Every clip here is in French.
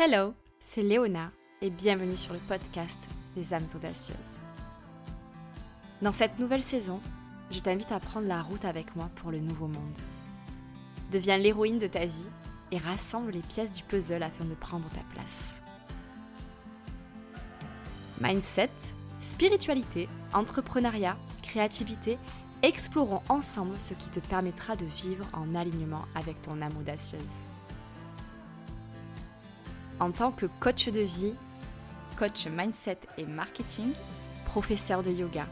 Hello, c'est Léona et bienvenue sur le podcast des âmes audacieuses. Dans cette nouvelle saison, je t'invite à prendre la route avec moi pour le nouveau monde. Deviens l'héroïne de ta vie et rassemble les pièces du puzzle afin de prendre ta place. Mindset, spiritualité, entrepreneuriat, créativité, explorons ensemble ce qui te permettra de vivre en alignement avec ton âme audacieuse. En tant que coach de vie, coach mindset et marketing, professeur de yoga,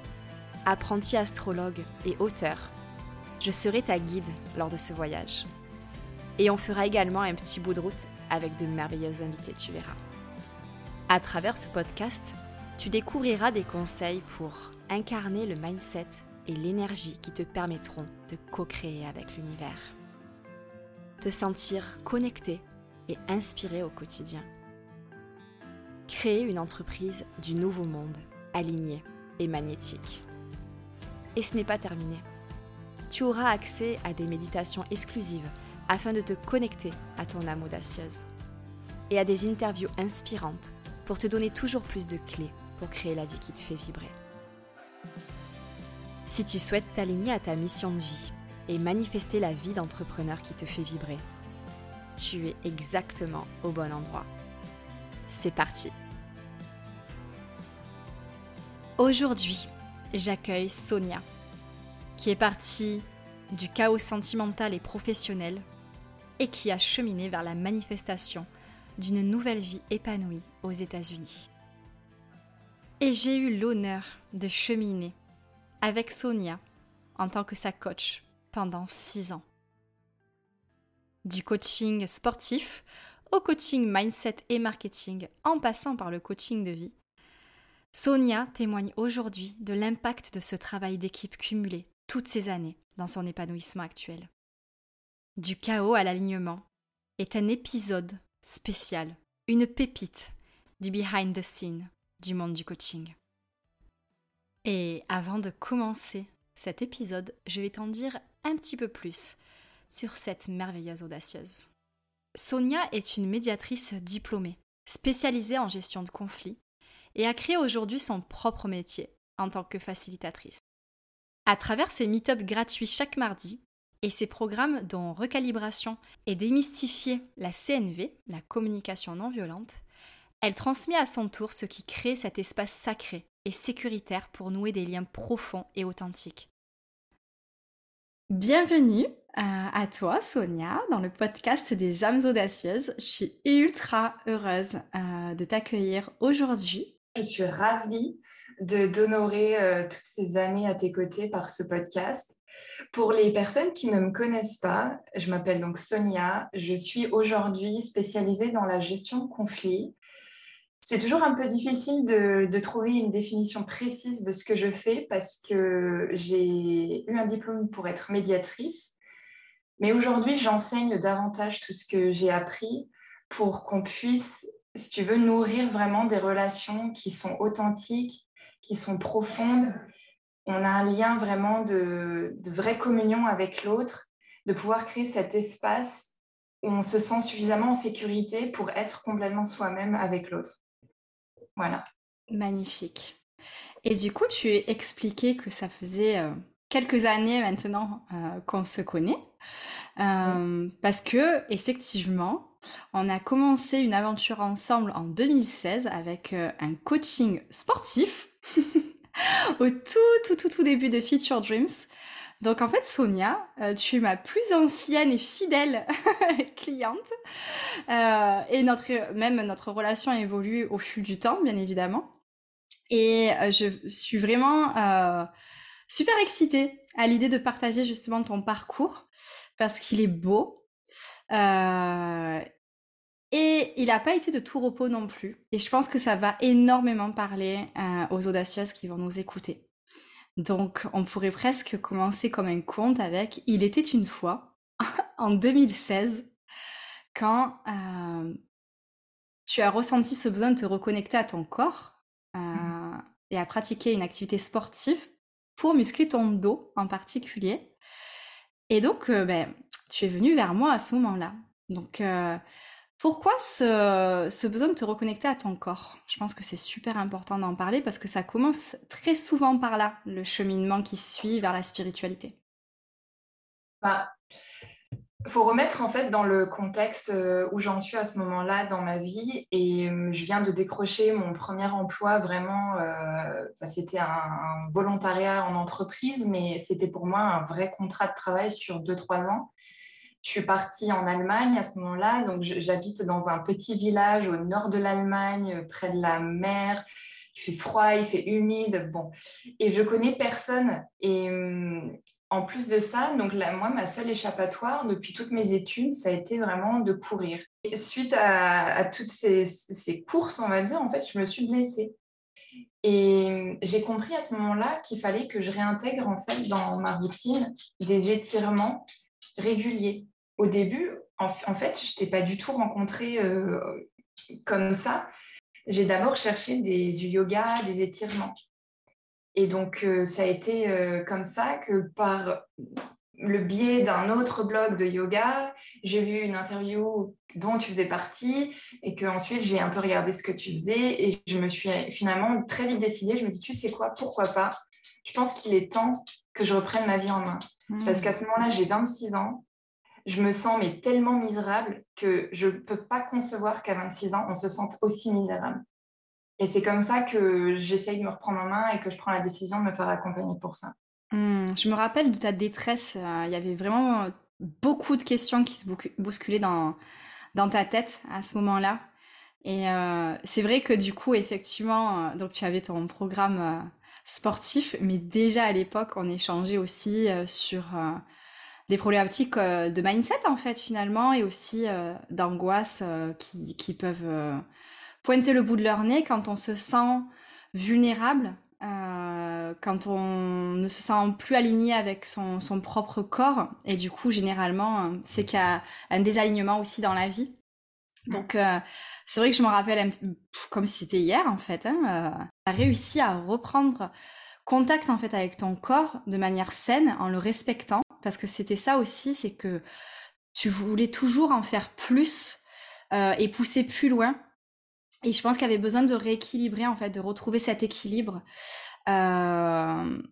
apprenti astrologue et auteur, je serai ta guide lors de ce voyage. Et on fera également un petit bout de route avec de merveilleux invités, tu verras. À travers ce podcast, tu découvriras des conseils pour incarner le mindset et l'énergie qui te permettront de co-créer avec l'univers. Te sentir connecté et inspiré au quotidien. Créer une entreprise du nouveau monde, alignée et magnétique. Et ce n'est pas terminé. Tu auras accès à des méditations exclusives afin de te connecter à ton âme audacieuse. Et à des interviews inspirantes pour te donner toujours plus de clés pour créer la vie qui te fait vibrer. Si tu souhaites t'aligner à ta mission de vie et manifester la vie d'entrepreneur qui te fait vibrer, tu es exactement au bon endroit. C'est parti Aujourd'hui, j'accueille Sonia, qui est partie du chaos sentimental et professionnel et qui a cheminé vers la manifestation d'une nouvelle vie épanouie aux États-Unis. Et j'ai eu l'honneur de cheminer avec Sonia en tant que sa coach pendant six ans du coaching sportif au coaching mindset et marketing en passant par le coaching de vie, Sonia témoigne aujourd'hui de l'impact de ce travail d'équipe cumulé toutes ces années dans son épanouissement actuel. Du chaos à l'alignement est un épisode spécial, une pépite du behind the scene du monde du coaching. Et avant de commencer cet épisode, je vais t'en dire un petit peu plus sur cette merveilleuse audacieuse. Sonia est une médiatrice diplômée, spécialisée en gestion de conflits, et a créé aujourd'hui son propre métier en tant que facilitatrice. À travers ses meet-ups gratuits chaque mardi et ses programmes dont recalibration et démystifier la CNV, la communication non violente, elle transmet à son tour ce qui crée cet espace sacré et sécuritaire pour nouer des liens profonds et authentiques. Bienvenue à toi, Sonia, dans le podcast des âmes audacieuses. Je suis ultra heureuse euh, de t'accueillir aujourd'hui. Je suis ravie de d'honorer euh, toutes ces années à tes côtés par ce podcast. Pour les personnes qui ne me connaissent pas, je m'appelle donc Sonia. Je suis aujourd'hui spécialisée dans la gestion de conflits. C'est toujours un peu difficile de, trouver une définition précise de ce que je fais parce que j'ai eu un diplôme pour être médiatrice mais aujourd'hui, j'enseigne davantage tout ce que j'ai appris pour qu'on puisse, si tu veux, nourrir vraiment des relations qui sont authentiques, qui sont profondes. On a un lien vraiment de, vraie communion avec l'autre, de pouvoir créer cet espace où on se sent suffisamment en sécurité pour être complètement soi-même avec l'autre. Voilà. Magnifique. Et du coup, tu as expliqué que ça faisait euh, quelques années maintenant euh, qu'on se connaît. Euh, parce que, effectivement, on a commencé une aventure ensemble en 2016 avec euh, un coaching sportif au tout, tout, tout, tout début de Feature Dreams. Donc en fait, Sonia, tu es ma plus ancienne et fidèle cliente. et notre, même notre relation a évolué au fil du temps, bien évidemment. Et je suis vraiment super excitée à l'idée de partager justement ton parcours parce qu'il est beau. Euh, et il n'a pas été de tout repos non plus. Et je pense que ça va énormément parler euh, aux audacieuses qui vont nous écouter. Donc, on pourrait presque commencer comme un conte avec Il était une fois, en 2016, quand euh, tu as ressenti ce besoin de te reconnecter à ton corps mmh. et à pratiquer une activité sportive pour muscler ton dos en particulier. Et donc, euh, ben, tu es venu vers moi à ce moment-là. Donc, euh, Pourquoi ce, besoin de te reconnecter à ton corps? Je pense que c'est super important d'en parler parce que ça commence très souvent par là, le cheminement qui suit vers la spiritualité. Bah, faut remettre en fait dans le contexte euh, où j'en suis à ce moment-là dans ma vie et euh, je viens de décrocher mon premier emploi vraiment euh, c'était un, volontariat en entreprise mais c'était pour moi un vrai contrat de travail sur 2-3 ans je suis partie en Allemagne à ce moment-là, donc j'habite dans un petit village au nord de l'Allemagne, près de la mer. Il fait froid, il fait humide, bon. Et je connais personne. Et en plus de ça, donc moi, ma seule échappatoire depuis toutes mes études, ça a été vraiment de courir. Et suite à, toutes ces, courses, on va dire, en fait, je me suis blessée. Et j'ai compris à ce moment-là qu'il fallait que je réintègre en fait dans ma routine des étirements réguliers au début, en, fait, je t'ai pas du tout rencontré euh, comme ça. J'ai d'abord cherché du yoga, des étirements. Et donc, euh, ça a été euh, comme ça que par le biais d'un autre blog de yoga, j'ai vu une interview dont tu faisais partie et que ensuite j'ai un peu regardé ce que tu faisais et je me suis finalement très vite décidée. Je me dis, tu sais quoi, pourquoi pas? Je pense qu'il est temps que je reprenne ma vie en main. Mmh. Parce qu'à ce moment-là, j'ai 26 ans je me sens mais tellement misérable que je ne peux pas concevoir qu'à 26 ans, on se sente aussi misérable. Et c'est comme ça que j'essaye de me reprendre en main et que je prends la décision de me faire accompagner pour ça. Hmm, je me rappelle de ta détresse. Euh, il y avait vraiment beaucoup de questions qui se bousculaient dans, dans ta tête à ce moment-là. Et euh, c'est vrai que du coup, effectivement, euh, donc tu avais ton programme sportif, mais déjà à l'époque, on échangeait aussi sur des problématiques de mindset en fait finalement et aussi d'angoisse qui, peuvent pointer le bout de leur nez quand on se sent vulnérable, quand on ne se sent plus aligné avec son, son propre corps et du coup généralement c'est qu'il y a un désalignement aussi dans la vie. Donc c'est vrai que je me rappelle comme si c'était hier en fait. Hein, tu as réussi à reprendre contact en fait avec ton corps de manière saine en le respectant parce que c'était ça aussi, c'est que tu voulais toujours en faire plus euh, et pousser plus loin. Et je pense qu'il y avait besoin de rééquilibrer, en fait, de retrouver cet équilibre euh,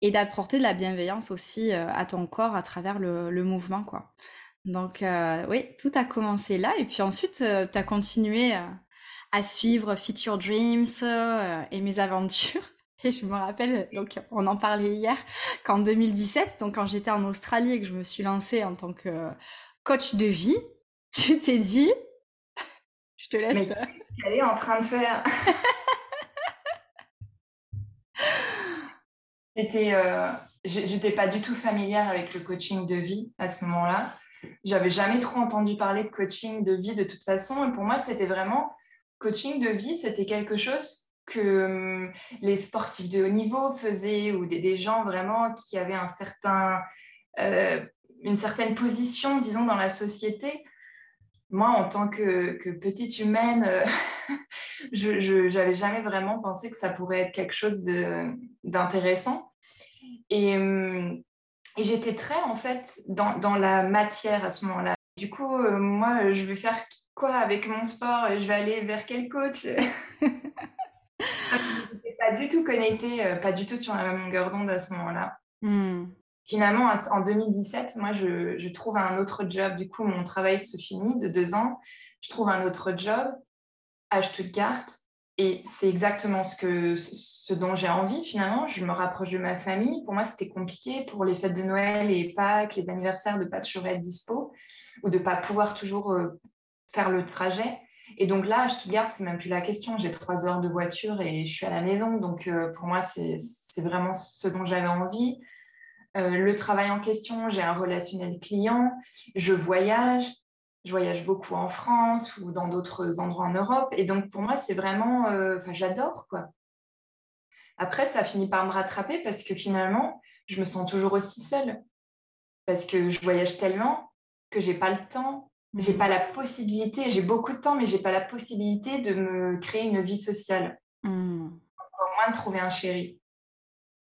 et d'apporter de la bienveillance aussi euh, à ton corps à travers le, mouvement, quoi. Donc, oui, tout a commencé là. Et puis ensuite, tu as continué à suivre Your Dreams et mes aventures. Et je me rappelle, donc on en parlait hier, qu'en 2017, donc quand j'étais en Australie et que je me suis lancée en tant que coach de vie, tu t'es dit, je te laisse. Mais qu'elle est en train de faire C'était, euh, j'étais pas du tout familière avec le coaching de vie à ce moment-là. J'avais jamais trop entendu parler de coaching de vie de toute façon. Et pour moi, c'était vraiment coaching de vie, c'était quelque chose que hum, les sportifs de haut niveau faisaient ou des, gens vraiment qui avaient un certain, euh, une certaine position, disons, dans la société. Moi, en tant que, petite humaine, euh, je n'avais jamais vraiment pensé que ça pourrait être quelque chose d'intéressant. Et, hum, et j'étais très, en fait, dans, dans, la matière à ce moment-là. Du coup, euh, moi, je vais faire quoi avec mon sport? Je vais aller vers quel coach? Pas du tout connecté, euh, pas du tout sur la même longueur d'onde à ce moment-là. Hmm. Finalement, en 2017, moi, je, trouve un autre job. Du coup, mon travail se finit de deux ans. Je trouve un autre job à Stuttgart. Et c'est exactement ce, dont j'ai envie finalement. Je me rapproche de ma famille. Pour moi, c'était compliqué pour les fêtes de Noël et Pâques, les anniversaires, de ne pas toujours être dispo ou de ne pas pouvoir toujours euh, faire le trajet. Et donc là, à Stuttgart, c'est même plus la question. J'ai trois heures de voiture et je suis à la maison. Donc euh, pour moi, c'est vraiment ce dont j'avais envie. Euh, le travail en question, j'ai un relationnel client. Je voyage. Je voyage beaucoup en France ou dans d'autres endroits en Europe. Et donc pour moi, c'est vraiment. Euh, j'adore quoi. Après, ça finit par me rattraper parce que finalement, je me sens toujours aussi seule. Parce que je voyage tellement que j'ai pas le temps j'ai pas la possibilité, j'ai beaucoup de temps, mais j'ai pas la possibilité de me créer une vie sociale. Mmh. Encore moins de trouver un chéri.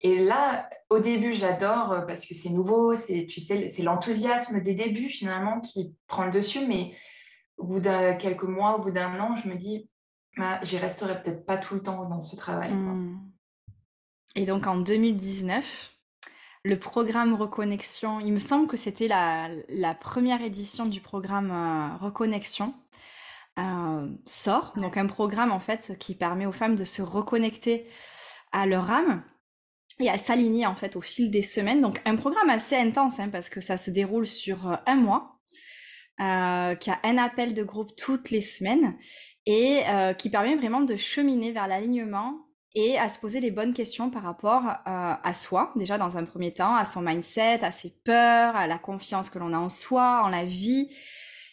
Et là, au début, j'adore euh, parce que c'est nouveau, c'est tu sais, l'enthousiasme des débuts finalement qui prend le dessus. Mais au bout de quelques mois, au bout d'un an, je me dis, bah, j'y resterai peut-être pas tout le temps dans ce travail. Hmm. Et donc en 2019, le programme Reconnexion, il me semble que c'était la, première édition du programme euh, Reconnexion, euh, sort. Donc un programme en fait qui permet aux femmes de se reconnecter à leur âme et à s'aligner en fait au fil des semaines. Donc un programme assez intense hein, parce que ça se déroule sur euh, un mois, qui a un appel de groupe toutes les semaines et qui permet vraiment de cheminer vers l'alignement et à se poser les bonnes questions par rapport euh, à soi, déjà dans un premier temps, à son mindset, à ses peurs, à la confiance que l'on a en soi, en la vie.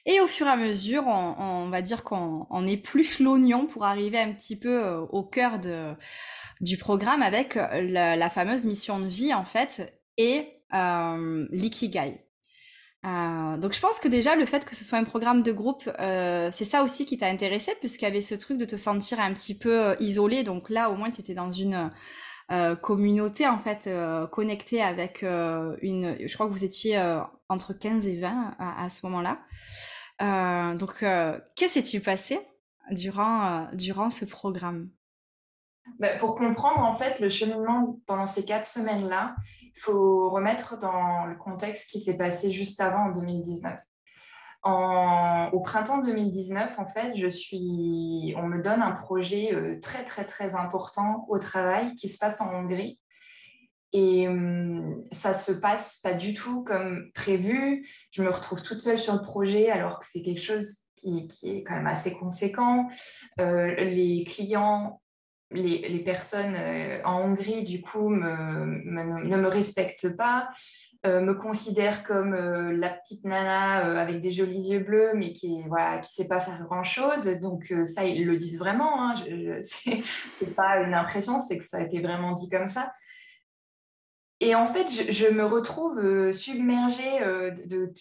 Et au fur et à mesure, on, va dire qu'on épluche l'oignon pour arriver un petit peu euh, au cœur de, du programme avec la, fameuse mission de vie, en fait, et euh, l'ikigai. Euh, donc je pense que déjà le fait que ce soit un programme de groupe, euh, c'est ça aussi qui t'a intéressé puisqu'il y avait ce truc de te sentir un petit peu euh, isolé. Donc là au moins tu étais dans une communauté en fait connectée avec une, je crois que vous étiez entre 15 et 20 à, ce moment-là. donc que s'est-il passé durant, durant ce programme? Bah, pour comprendre en fait le cheminement pendant ces quatre semaines-là, il faut remettre dans le contexte qui s'est passé juste avant en 2019. au printemps 2019, en fait, je suis, on me donne un projet euh, très très très important au travail qui se passe en Hongrie. Et hum, ça se passe pas du tout comme prévu. Je me retrouve toute seule sur le projet alors que c'est quelque chose qui, est quand même assez conséquent. Euh, les clients les, personnes euh, en Hongrie, du coup, ne me respectent pas, euh, me considèrent comme euh, la petite nana avec des jolis yeux bleus, mais qui ne voilà, qui sait pas faire grand-chose. Donc ça, ils le disent vraiment. Hein. Ce n'est pas une impression, c'est que ça a été vraiment dit comme ça. Et en fait, je, me retrouve euh, submergée euh,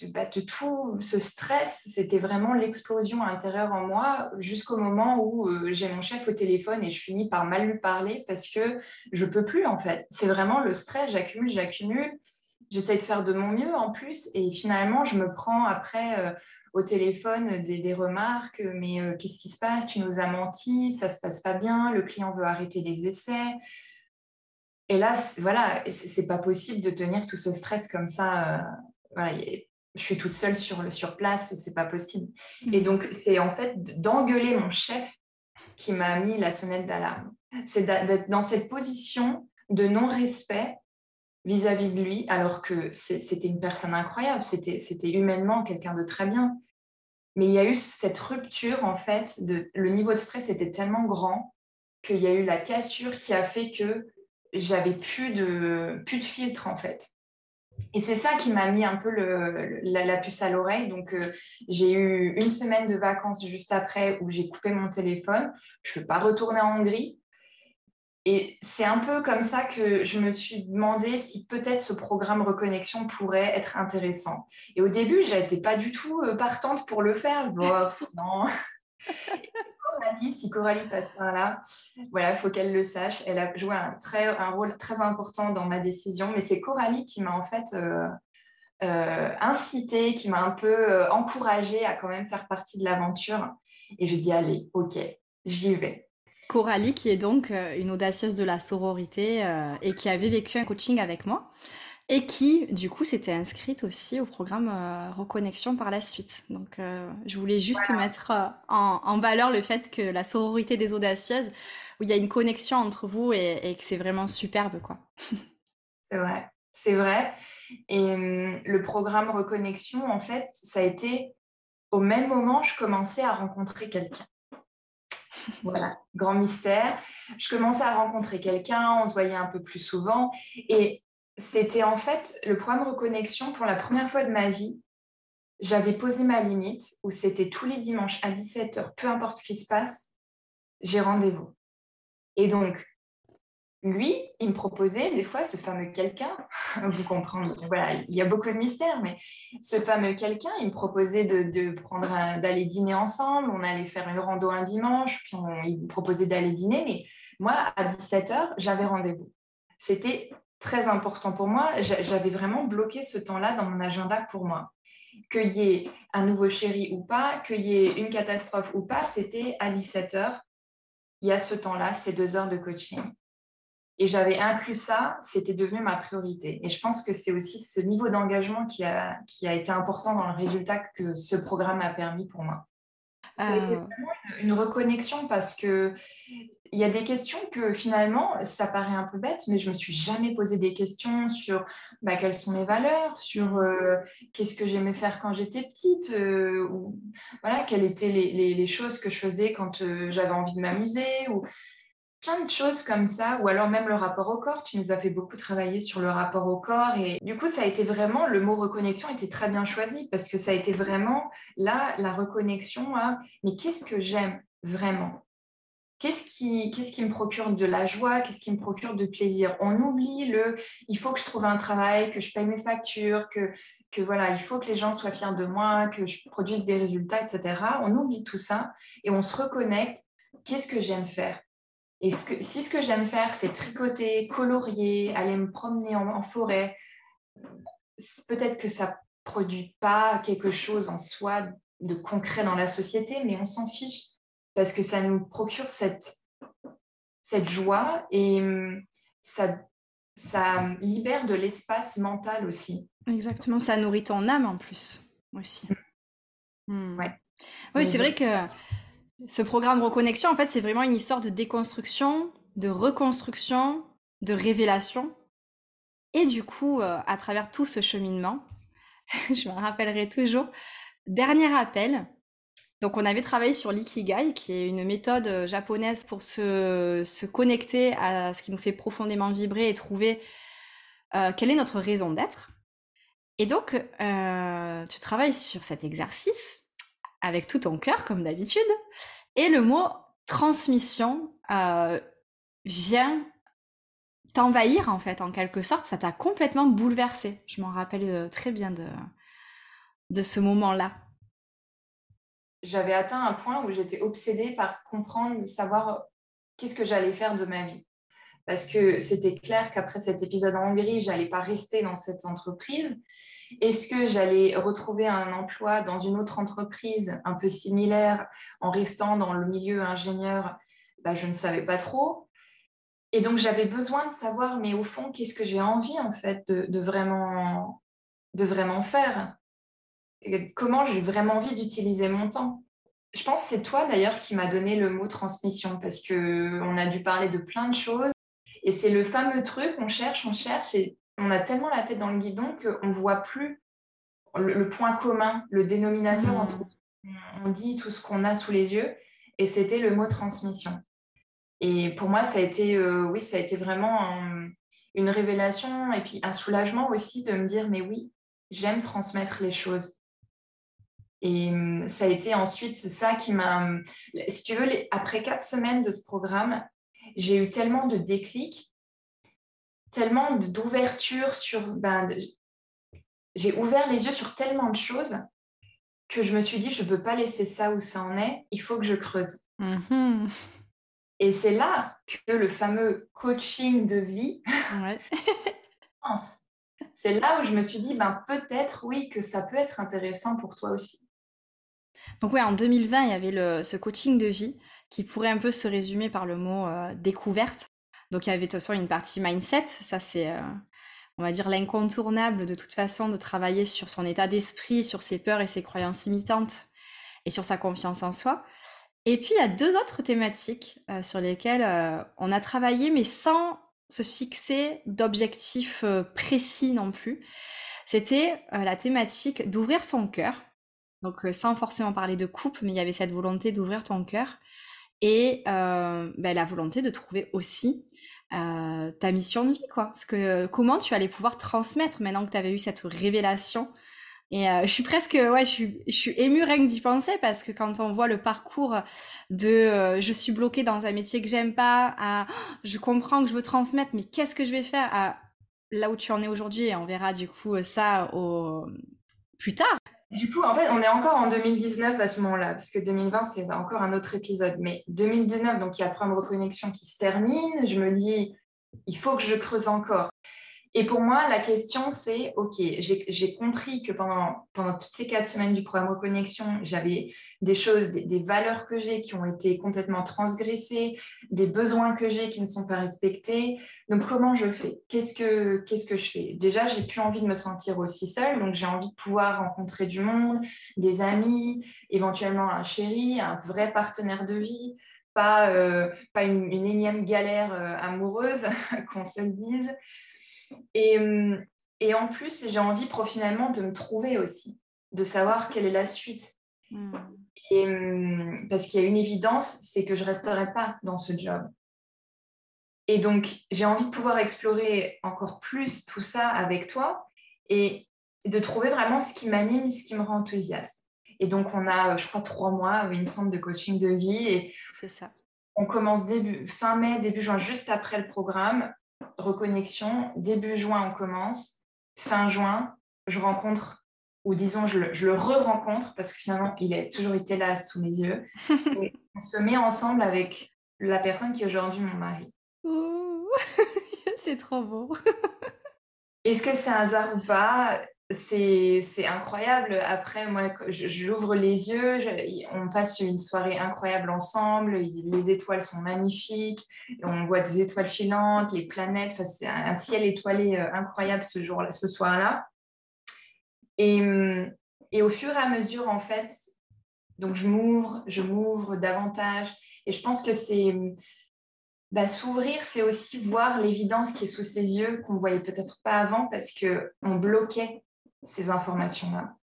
bah, de, tout ce stress. C'était vraiment l'explosion intérieure en moi jusqu'au moment où euh, j'ai mon chef au téléphone et je finis par mal lui parler parce que je peux plus en fait. C'est vraiment le stress, j'accumule, j'accumule. J'essaie de faire de mon mieux en plus et finalement, je me prends après au téléphone des, remarques. Mais qu'est-ce qui se passe? Tu nous as menti, ça se passe pas bien, le client veut arrêter les essais. Et là, voilà, c'est pas possible de tenir tout ce stress comme ça. Euh, je suis toute seule sur, le, sur place, c'est pas possible. Et donc, c'est en fait d'engueuler mon chef qui m'a mis la sonnette d'alarme. C'est d'être dans cette position de non-respect vis-à-vis de lui, alors que c'était une personne incroyable, c'était humainement quelqu'un de très bien. Mais il y a eu cette rupture, en fait, de, le niveau de stress était tellement grand qu'il y a eu la cassure qui a fait que j'avais plus de, plus de filtre en fait. Et c'est ça qui m'a mis un peu la, puce à l'oreille. Donc, euh, j'ai eu une semaine de vacances juste après où j'ai coupé mon téléphone. Je ne peux pas retourner en Hongrie. Et c'est un peu comme ça que je me suis demandé si peut-être ce programme Reconnexion pourrait être intéressant. Et au début, je n'étais pas du tout euh, partante pour le faire. non, Si Coralie passe par là, voilà, il faut qu'elle le sache. Elle a joué un, très, un rôle très important dans ma décision, mais c'est Coralie qui m'a en fait euh, euh, incité, qui m'a un peu euh, encouragée à quand même faire partie de l'aventure. Et je dis, allez, ok, j'y vais. Coralie, qui est donc une audacieuse de la sororité et qui avait vécu un coaching avec moi et qui, du coup, s'était inscrite aussi au programme euh, Reconnexion par la suite. Donc, euh, je voulais juste mettre euh, en, valeur le fait que la sororité des audacieuses, où il y a une connexion entre vous et, que c'est vraiment superbe, quoi. c'est vrai, c'est vrai. Et hum, le programme Reconnexion, en fait, ça a été au même moment, je commençais à rencontrer quelqu'un. Voilà, grand mystère. Je commençais à rencontrer quelqu'un, on se voyait un peu plus souvent. Et c'était en fait le programme Reconnexion pour la première fois de ma vie. J'avais posé ma limite où c'était tous les dimanches à 17h, peu importe ce qui se passe, j'ai rendez-vous. Et donc, lui, il me proposait des fois ce fameux quelqu'un, vous comprenez, voilà, il y a beaucoup de mystères, mais ce fameux quelqu'un, il me proposait de, prendre d'aller dîner ensemble, on allait faire une rando un dimanche, puis il me proposait d'aller dîner, mais moi, à 17h, j'avais rendez-vous. C'était très important pour moi. J'avais vraiment bloqué ce temps-là dans mon agenda pour moi. qu'il y ait un nouveau chéri ou pas, qu'il y ait une catastrophe ou pas, c'était à 17 heures. Il y a ce temps-là, ces deux heures de coaching. Et j'avais inclus ça, c'était devenu ma priorité. Et je pense que c'est aussi ce niveau d'engagement qui a, qui a été important dans le résultat que ce programme a permis pour moi. C'était euh. vraiment une, reconnexion parce que il y a des questions que finalement, ça paraît un peu bête, mais je me suis jamais posé des questions sur bah, quelles sont mes valeurs, sur euh, qu'est-ce que j'aimais faire quand j'étais petite, euh, ou voilà, quelles étaient les, choses que je faisais quand j'avais envie de m'amuser, ou plein de choses comme ça, ou alors même le rapport au corps. Tu nous as fait beaucoup travailler sur le rapport au corps et du coup, ça a été vraiment, le mot reconnexion était très bien choisi parce que ça a été vraiment là, la reconnexion à, mais qu'est-ce que j'aime vraiment? Qu'est-ce qui, me procure de la joie? Qu'est-ce qui me procure de plaisir? On oublie le, il faut que je trouve un travail, que je paye mes factures, que, que voilà, il faut que les gens soient fiers de moi, que je produise des résultats, etc. On oublie tout ça et on se reconnecte. Qu'est-ce que j'aime faire? Et si ce que j'aime faire, c'est tricoter, colorier, aller me promener en, forêt, peut-être que ça produit pas quelque chose en soi de concret dans la société, mais on s'en fiche parce que ça nous procure cette, cette joie et hum, ça, ça libère de l'espace mental aussi. Exactement, ça nourrit ton âme en plus aussi. Mmh. Ouais. Oui, c'est vrai que ce programme Reconnexion, en fait, c'est vraiment une histoire de déconstruction, de reconstruction, de révélation. Et du coup, euh, à travers tout ce cheminement, je me rappellerai toujours, dernier appel. Donc, on avait travaillé sur l'ikigai, qui est une méthode euh, japonaise pour se, connecter à ce qui nous fait profondément vibrer et trouver euh, quelle est notre raison d'être. Et donc, tu travailles sur cet exercice avec tout ton cœur, comme d'habitude. Et le mot transmission euh, vient t'envahir, en fait, en quelque sorte. Ça t'a complètement bouleversé. Je m'en rappelle euh, très bien de ce moment-là. J'avais atteint un point où j'étais obsédée par comprendre, savoir qu'est-ce que j'allais faire de ma vie. Parce que c'était clair qu'après cet épisode en Hongrie, j'allais pas rester dans cette entreprise est-ce que j'allais retrouver un emploi dans une autre entreprise un peu similaire en restant dans le milieu ingénieur? Bah, Je ne savais pas trop. Et donc, j'avais besoin de savoir, mais au fond, qu'est-ce que j'ai envie en fait de, vraiment, de vraiment faire? Comment j'ai vraiment envie d'utiliser mon temps Je pense que c'est toi d'ailleurs qui m'a donné le mot transmission parce qu'on a dû parler de plein de choses. Et c'est le fameux truc, on cherche, on cherche, et on a tellement la tête dans le guidon qu'on ne voit plus le, point commun, le dénominateur mmh. entre on dit tout ce qu'on a sous les yeux, et c'était le mot transmission. Et pour moi, ça a été, euh, oui, ça a été vraiment une révélation et puis un soulagement aussi de me dire, mais oui, j'aime transmettre les choses. Et hum, ça a été ensuite ça qui m'a, si tu veux, après quatre semaines de ce programme, j'ai eu tellement de déclics tellement d'ouverture sur. Ben, j'ai ouvert les yeux sur tellement de choses que je me suis dit, je ne peux pas laisser ça où ça en est, il faut que je creuse. Mm-hmm. Et c'est là que le fameux coaching de vie c'est là où je me suis dit, ben, peut-être oui, que ça peut être intéressant pour toi aussi. Donc oui, en 2020, il y avait le, ce coaching de vie qui pourrait un peu se résumer par le mot euh, découverte. Donc il y avait de toute façon une partie mindset, ça c'est, euh, on va dire, l'incontournable de toute façon de travailler sur son état d'esprit, sur ses peurs et ses croyances imitantes et sur sa confiance en soi. Et puis il y a deux autres thématiques euh, sur lesquelles on a travaillé, mais sans se fixer d'objectifs précis non plus. C'était la thématique d'ouvrir son cœur. Donc sans forcément parler de couple, mais il y avait cette volonté d'ouvrir ton cœur et euh, ben, la volonté de trouver aussi euh, ta mission de vie, quoi. Parce que comment tu allais pouvoir transmettre maintenant que tu avais eu cette révélation? Et euh, je suis presque, ouais, je suis, je émue rien que d'y penser parce que quand on voit le parcours de je suis bloquée dans un métier que j'aime pas, à je comprends que je veux transmettre, mais qu'est-ce que je vais faire à là où tu en es aujourd'hui? Et on verra du coup ça au plus tard. Du coup, en fait, on est encore en 2019 à ce moment-là, parce que 2020, c'est encore un autre épisode. Mais 2019, donc il y a Prime Reconnexion qui se termine. Je me dis, il faut que je creuse encore. Et pour moi, la question, c'est, OK, j'ai compris que pendant, toutes ces quatre semaines du programme Reconnexion, j'avais des choses, des, valeurs que j'ai qui ont été complètement transgressées, des besoins que j'ai qui ne sont pas respectés. Donc, comment je fais? Qu'est-ce que je fais? Déjà, j'ai plus envie de me sentir aussi seule, donc j'ai envie de pouvoir rencontrer du monde, des amis, éventuellement un chéri, un vrai partenaire de vie, pas, euh, une, énième galère euh, amoureuse, qu'on se le dise. Et, hum, et en plus, j'ai envie professionnellement de me trouver aussi, de savoir quelle est la suite. Hmm. Et, hum, parce qu'il y a une évidence, c'est que je ne resterai pas dans ce job. Et donc, j'ai envie de pouvoir explorer encore plus tout ça avec toi et de trouver vraiment ce qui m'anime, ce qui me rend enthousiaste. Et donc, on a, je crois, trois mois, une sorte de coaching de vie. C'est ça. On commence début, fin mai, début juin, juste après le programme reconnexion. Début juin, on commence. Fin juin, je rencontre, ou disons, je le, re-rencontre, parce que finalement, il a toujours été là sous mes yeux. Et on se met ensemble avec la personne qui est aujourd'hui mon mari. c'est trop beau. Est-ce que c'est un hasard ou pas? C'est incroyable. Après, moi, j'ouvre les yeux, on passe une soirée incroyable ensemble, les étoiles sont magnifiques, on voit des étoiles filantes, les planètes, c'est un, ciel étoilé euh, incroyable ce jour-là, ce soir-là. Et, et, au fur et à mesure, en fait, donc je m'ouvre, je m'ouvre davantage, et je pense que c'est bah, s'ouvrir, c'est aussi voir l'évidence qui est sous ses yeux qu'on ne voyait peut-être pas avant parce qu'on bloquait ces informations-là.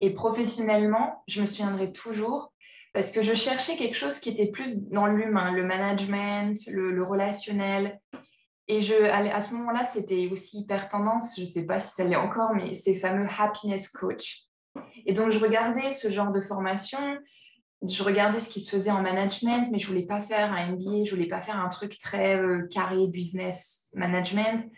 Et professionnellement, je me souviendrai toujours parce que je cherchais quelque chose qui était plus dans l'humain, le management, le, relationnel. Et je, à, ce moment-là, c'était aussi hyper tendance, je ne sais pas si ça l'est encore, mais ces fameux happiness coach. Et donc, je regardais ce genre de formation, je regardais ce qui se faisait en management, mais je ne voulais pas faire un MBA, je ne voulais pas faire un truc très euh, carré business management.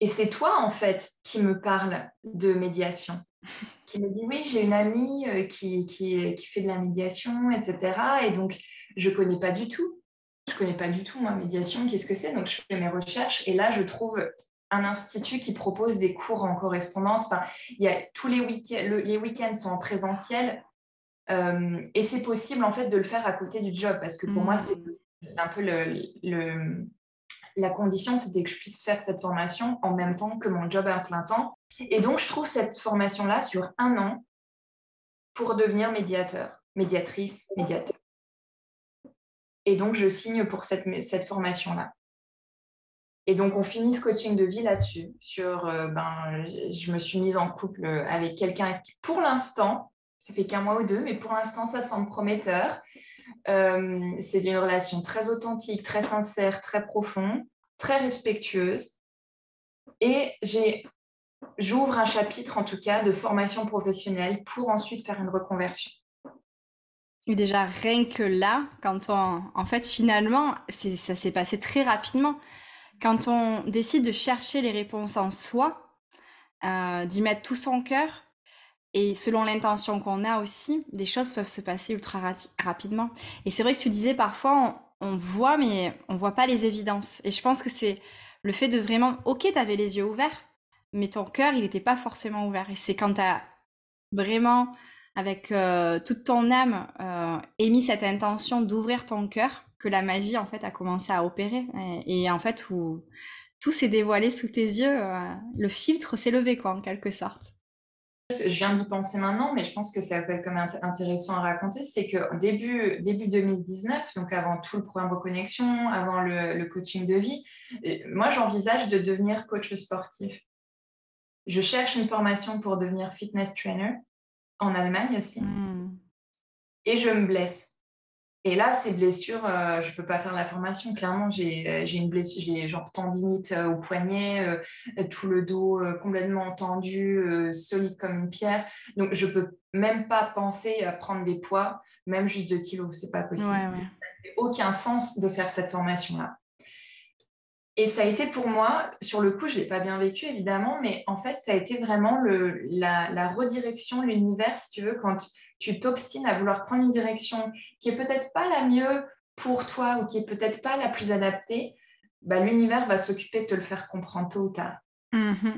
Et c'est toi, en fait, qui me parle de médiation, qui me dit, oui, j'ai une amie euh, qui, qui, qui, fait de la médiation, etc. Et donc, je ne connais pas du tout. Je ne connais pas du tout, moi, médiation, qu'est-ce que c'est? Donc, je fais mes recherches et là, je trouve un institut qui propose des cours en correspondance. Enfin, il y a tous les week-ends, les week-ends sont en présentiel. Euh, et c'est possible, en fait, de le faire à côté du job parce que pour moi, c'est mmh. un peu le, la condition, c'était que je puisse faire cette formation en même temps que mon job à plein temps. Et donc, je trouve cette formation-là sur un an pour devenir médiateur, médiatrice, médiateur. Et donc, je signe pour cette, cette formation-là. Et donc, on finit ce coaching de vie là-dessus. Sur, euh, ben, je me suis mise en couple avec quelqu'un qui, pour l'instant, ça fait qu'un mois ou deux, mais pour l'instant, ça semble prometteur. Euh, c'est une relation très authentique, très sincère, très profonde, très respectueuse. Et j'ouvre un chapitre, en tout cas, de formation professionnelle pour ensuite faire une reconversion. Et déjà, rien que là, quand on. En fait, finalement, ça s'est passé très rapidement. Quand on décide de chercher les réponses en soi, euh, d'y mettre tout son cœur, et selon l'intention qu'on a aussi, des choses peuvent se passer ultra rapidement. Et c'est vrai que tu disais parfois, on, voit, mais on voit pas les évidences. Et je pense que c'est le fait de vraiment, ok, tu avais les yeux ouverts, mais ton cœur, il n'était pas forcément ouvert. Et c'est quand tu as vraiment, avec euh, toute ton âme, euh, émis cette intention d'ouvrir ton cœur, que la magie, en fait, a commencé à opérer. Et, en fait, où tout s'est dévoilé sous tes yeux, euh, le filtre s'est levé, quoi, en quelque sorte. Je viens d'y penser maintenant, mais je pense que peut être comme intéressant à raconter, c'est que début, début 2019, donc avant tout le programme Reconnexion, avant le, coaching de vie, euh, moi j'envisage de devenir coach sportif. Je cherche une formation pour devenir fitness trainer en Allemagne aussi. Hmm. Et je me blesse. Et là, ces blessures, euh, je ne peux pas faire la formation. Clairement, j'ai euh, une blessure, j'ai genre tendinite euh, au poignet, tout le dos complètement tendu, solide comme une pierre. Donc, je ne peux même pas penser à prendre des poids, même juste 2 kilos. Ce n'est pas possible. Ça n'a aucun sens de faire cette formation-là. Et ça a été pour moi, sur le coup, je ne l'ai pas bien vécu évidemment, mais en fait, ça a été vraiment le, la, la, redirection, l'univers, si tu veux, quand tu t'obstines à vouloir prendre une direction qui est peut-être pas la mieux pour toi ou qui est peut-être pas la plus adaptée, bah, l'univers va s'occuper de te le faire comprendre tôt ou tard. Mmh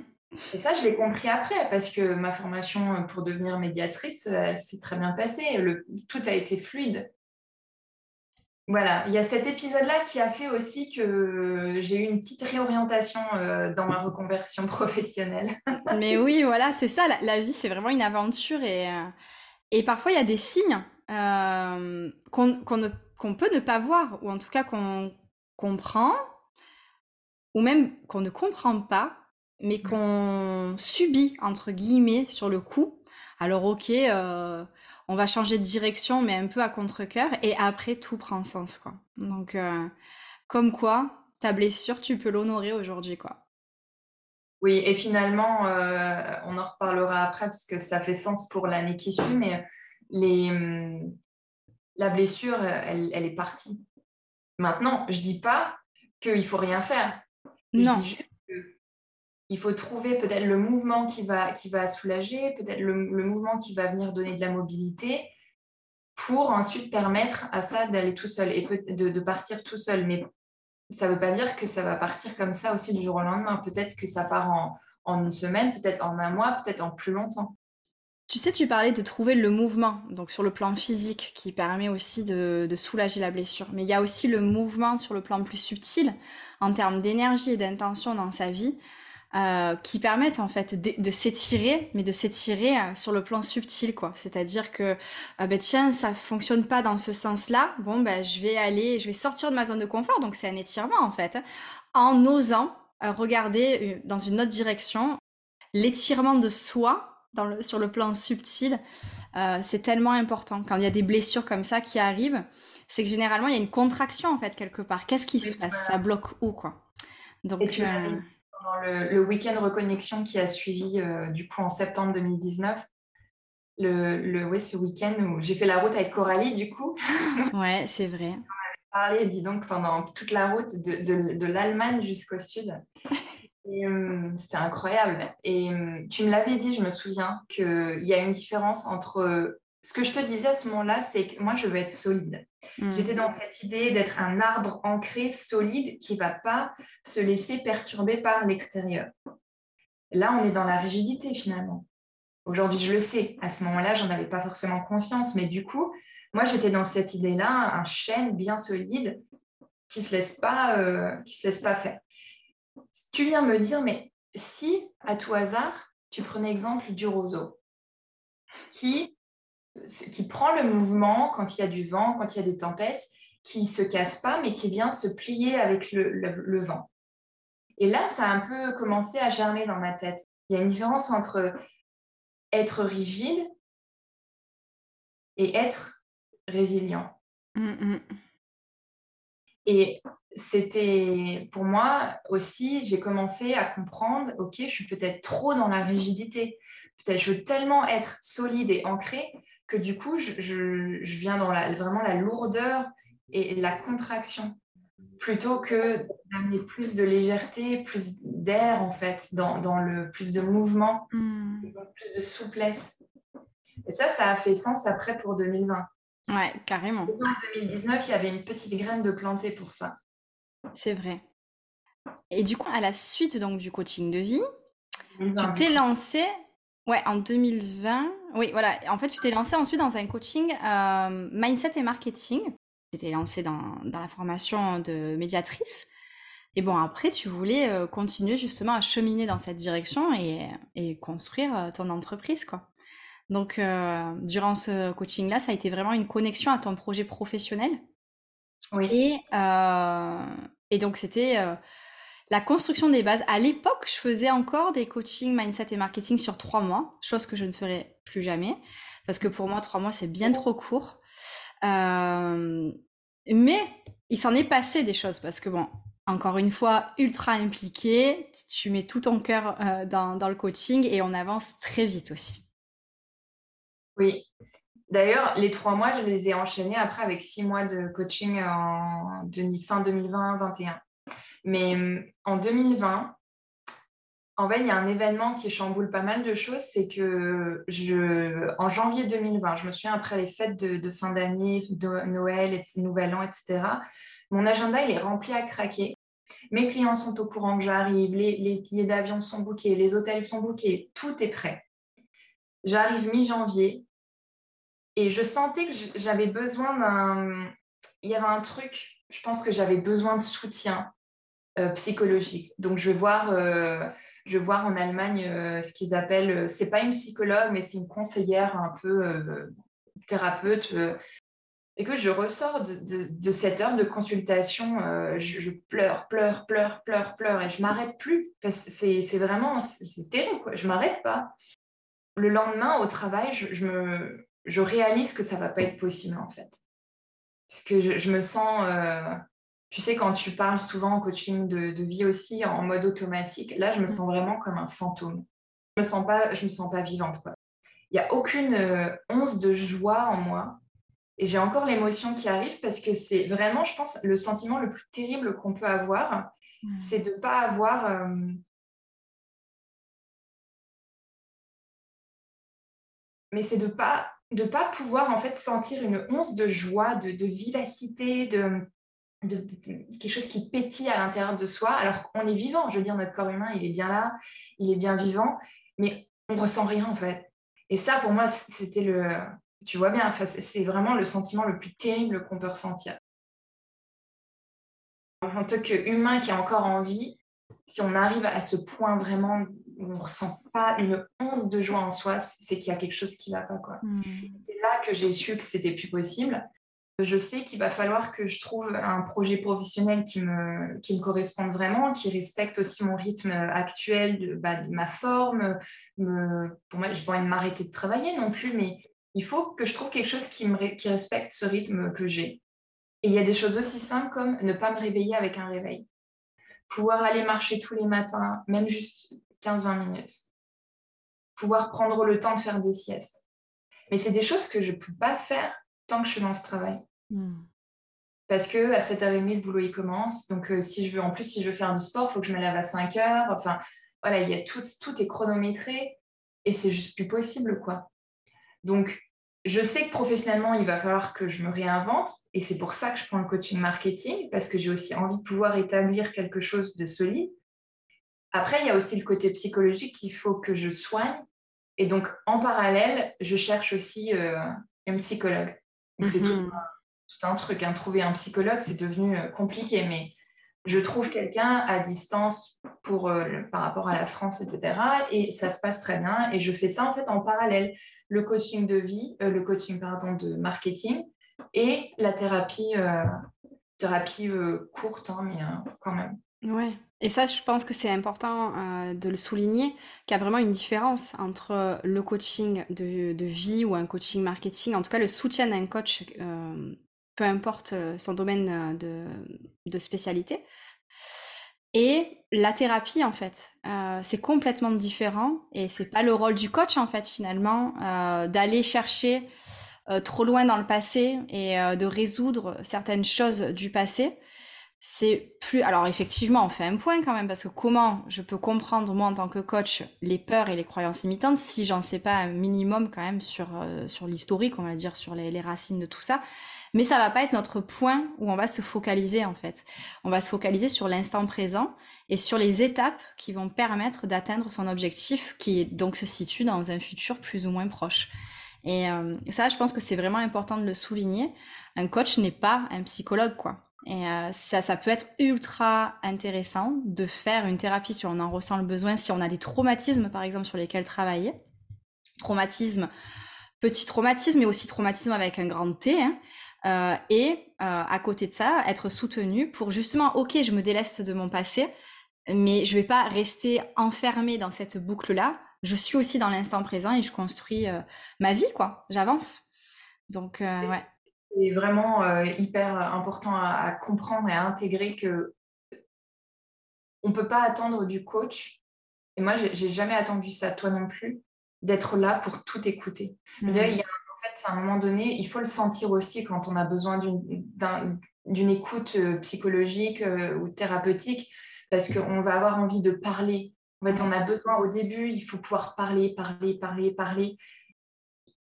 et ça, je l'ai compris après, parce que ma formation pour devenir médiatrice, elle s'est très bien passée. Le, tout a été fluide. Voilà, il y a cet épisode-là qui a fait aussi que j'ai eu une petite réorientation euh, dans ma reconversion professionnelle. Mais oui, voilà, c'est ça, la, vie, c'est vraiment une aventure et, euh, et parfois il y a des signes euh, qu'on peut ne pas voir, ou en tout cas qu'on comprend, ou même qu'on ne comprend pas, mais qu'on subit, entre guillemets, sur le coup. Alors ok, on va changer de direction, mais un peu à contre-coeur, et après, tout prend sens, quoi. Donc, euh, comme quoi, ta blessure, tu peux l'honorer aujourd'hui, quoi. Oui, et finalement, euh, on en reparlera après, parce que ça fait sens pour l'année qui suit, mais les, hum, la blessure, elle, est partie. Maintenant, je dis pas qu'il faut rien faire. non il faut trouver peut-être le mouvement qui va, qui va soulager, peut-être le, mouvement qui va venir donner de la mobilité pour ensuite permettre à ça d'aller tout seul et de, partir tout seul. Mais ça ne veut pas dire que ça va partir comme ça aussi du jour au lendemain. Peut-être que ça part en, une semaine, peut-être en un mois, peut-être en plus longtemps. Tu sais, tu parlais de trouver le mouvement, donc sur le plan physique, qui permet aussi de, de soulager la blessure. Mais il y a aussi le mouvement sur le plan plus subtil, en termes d'énergie et d'intention dans sa vie. Euh, qui permettent en fait de, s'étirer, mais de s'étirer euh, sur le plan subtil, quoi. C'est-à-dire que, euh, ben, tiens, ça fonctionne pas dans ce sens-là. Bon, ben, je vais aller, je vais sortir de ma zone de confort. Donc, c'est un étirement en fait, en osant regarder dans une autre direction. L'étirement de soi dans sur le plan subtil, c'est tellement important. Quand il y a des blessures comme ça qui arrivent, c'est que généralement il y a une contraction en fait quelque part. Qu'est-ce qui se passe? Ça bloque où quoi? Donc le, week-end reconnexion qui a suivi euh, du coup en septembre 2019. Le, le ce week-end où j'ai fait la route avec Coralie du coup. ouais, c'est vrai. On avait parlé, dis donc, pendant toute la route de, de, l'Allemagne jusqu'au sud. Euh, c'était incroyable. Et euh, tu me l'avais dit, je me souviens, qu'il y a une différence entre ce que je te disais à ce moment-là, c'est que moi, je veux être solide. Hmm. J'étais dans cette idée d'être un arbre ancré, solide, qui ne va pas se laisser perturber par l'extérieur. Là, on est dans la rigidité finalement. Aujourd'hui, je le sais. À ce moment-là, j'en avais pas forcément conscience. Mais du coup, moi, j'étais dans cette idée-là, un chêne bien solide qui ne se, laisse pas, euh, se laisse pas faire. Tu viens me dire, mais si, à tout hasard, tu prenais exemple du roseau, qui qui prend le mouvement quand il y a du vent, quand il y a des tempêtes, qui ne se casse pas, mais qui vient se plier avec le, vent. Et là, ça a un peu commencé à germer dans ma tête. Il y a une différence entre être rigide et être résilient. Et c'était pour moi aussi, j'ai commencé à comprendre, ok, je suis peut-être trop dans la rigidité. Peut-être je veux tellement être solide et ancré que du coup, je, viens dans la, vraiment la lourdeur et la contraction, plutôt que d'amener plus de légèreté, plus d'air, en fait, dans, le plus de mouvement, hmm. plus de souplesse. Et ça, ça a fait sens après pour 2020. Ouais, carrément. En 2019, il y avait une petite graine de planter pour ça. C'est vrai. Et du coup, à la suite donc du coaching de vie, tu t'es lancé Ouais, en 2020. Oui, voilà. En fait, tu t'es lancé ensuite dans un coaching euh, mindset et marketing. Tu t'es lancé dans, la formation de médiatrice. Et bon, après, tu voulais euh, continuer justement à cheminer dans cette direction et, construire euh, ton entreprise, quoi. Donc, durant ce coaching-là, ça a été vraiment une connexion à ton projet professionnel. Oui. Et, et donc, c'était la construction des bases. À l'époque, je faisais encore des coachings mindset et marketing sur trois mois, chose que je ne ferai plus jamais, parce que pour moi, trois mois, c'est bien trop court. Euh, mais il s'en est passé des choses, parce que bon, encore une fois, ultra impliqué, tu mets tout ton cœur euh, dans, le coaching et on avance très vite aussi. Oui, D'ailleurs, les trois mois, je les ai enchaînés après avec six mois de coaching en fin 2020-2021. Mais hum, en 2020, en fait, il y a un événement qui chamboule pas mal de choses. C'est que en janvier 2020, je me souviens après les fêtes de, fin d'année, de Noël, Nouvel An, etc., mon agenda il est rempli à craquer. Mes clients sont au courant que j'arrive, les, les billets d'avion sont bookés, les hôtels sont bookés, tout est prêt. J'arrive mi-janvier et je sentais que j'avais besoin d'un... Il y avait un truc, je pense que j'avais besoin de soutien psychologique. Donc, je vais voir, euh, je vais en Allemagne euh, ce qu'ils appellent, c'est pas une psychologue, mais c'est une conseillère un peu thérapeute. et que je ressors de, cette heure de consultation, je, pleure, pleure, pleure, pleure, pleure, et je m'arrête plus. C'est vraiment, c'est terrible, quoi. je m'arrête pas. Le lendemain, au travail, je, me, je réalise que ça va pas être possible, en fait. Parce que je, me sens tu sais, quand tu parles souvent en coaching de, vie aussi en mode automatique, là, je me sens vraiment comme un fantôme. Je me sens pas, je me sens pas vivante. Il n'y a aucune euh, once de joie en moi. Et j'ai encore l'émotion qui arrive parce que c'est vraiment, je pense, le sentiment le plus terrible qu'on peut avoir, mmh. c'est de ne pas avoir... Euh, mais c'est de pas de pas pouvoir en fait sentir une once de joie, de, de vivacité, de, de, quelque chose qui pétille à l'intérieur de soi, alors qu'on est vivant. Je veux dire, notre corps humain, il est bien là, il est bien vivant, mais on ressent rien en fait. Et ça, pour moi, c'était le. Tu vois bien, c'est vraiment le sentiment le plus terrible qu'on peut ressentir. En tant qu'humain qui est encore en vie, si on arrive à ce point vraiment où on ne ressent pas une once de joie en soi, c'est qu'il y a quelque chose qui ne va pas. Quoi. Mmh. C'est là que j'ai su que c'était plus possible. Je sais qu'il va falloir que je trouve un projet professionnel qui me, qui me corresponde vraiment, qui respecte aussi mon rythme actuel, de, bah, ma forme. pour moi, je pas envie de m'arrêter de travailler non plus, mais il faut que je trouve quelque chose qui, me, qui respecte ce rythme que j'ai. Et il y a des choses aussi simples comme ne pas me réveiller avec un réveil. Pouvoir aller marcher tous les matins, même juste 15-20 minutes. Pouvoir prendre le temps de faire des siestes. Mais c'est des choses que je ne peux pas faire tant que je suis dans ce travail. Hmm. Parce que à 7h30, le boulot il commence. Donc, euh, si je veux, en plus, si je veux faire du sport, il faut que je me lève à 5h. Enfin, voilà, il y a tout, tout est chronométré et c'est juste plus possible, quoi. Donc, je sais que professionnellement, il va falloir que je me réinvente et c'est pour ça que je prends le coaching marketing parce que j'ai aussi envie de pouvoir établir quelque chose de solide. Après, il y a aussi le côté psychologique qu'il faut que je soigne. Et donc, en parallèle, je cherche aussi euh, un psychologue. C'est tout, un truc. Hein. Trouver un psychologue, c'est devenu euh, compliqué, mais je trouve quelqu'un à distance pour, euh, par rapport à la France, etc. Et ça se passe très bien. Et je fais ça en fait en parallèle. Le coaching de vie, euh, le coaching pardon, de marketing et la thérapie, thérapie courte, hein, mais quand même. Ouais. Et ça, je pense que c'est important de le souligner, qu'il y a vraiment une différence entre le coaching de, vie ou un coaching marketing, en tout cas le soutien d'un coach, peu importe euh, son domaine de, spécialité, et la thérapie en fait. c'est complètement différent et c'est pas le rôle du coach en fait finalement d'aller chercher trop loin dans le passé et de résoudre certaines choses du passé c'est plus. Alors, effectivement, on fait un point quand même, parce que comment je peux comprendre, moi, en tant que coach, les peurs et les croyances imitantes si j'en sais pas un minimum quand même sur, euh, sur l'historique, on va dire, sur les, racines de tout ça. Mais ça va pas être notre point où on va se focaliser, en fait. On va se focaliser sur l'instant présent et sur les étapes qui vont permettre d'atteindre son objectif, qui donc se situe dans un futur plus ou moins proche. Et euh, ça, je pense que c'est vraiment important de le souligner. Un coach n'est pas un psychologue, quoi. Et euh, ça, ça peut être ultra intéressant de faire une thérapie si on en ressent le besoin, si on a des traumatismes par exemple sur lesquels travailler. Traumatisme, petit traumatisme, mais aussi traumatisme avec un grand T. Hein. Euh, et euh, à côté de ça, être soutenu pour justement, ok, je me déleste de mon passé, mais je vais pas rester enfermé dans cette boucle-là. Je suis aussi dans l'instant présent et je construis ma vie, quoi. J'avance. Donc, ouais c'est vraiment euh, hyper important à, comprendre et à intégrer que on peut pas attendre du coach. Et moi, j'ai jamais attendu ça, toi non plus, d'être là pour tout écouter. Mmh. il y a, fait, à un moment donné, il faut le sentir aussi quand on a besoin d'une écoute euh, psychologique euh, ou thérapeutique, parce qu'on va avoir envie de parler. En fait, on a besoin au début, il faut pouvoir parler, parler, parler, parler.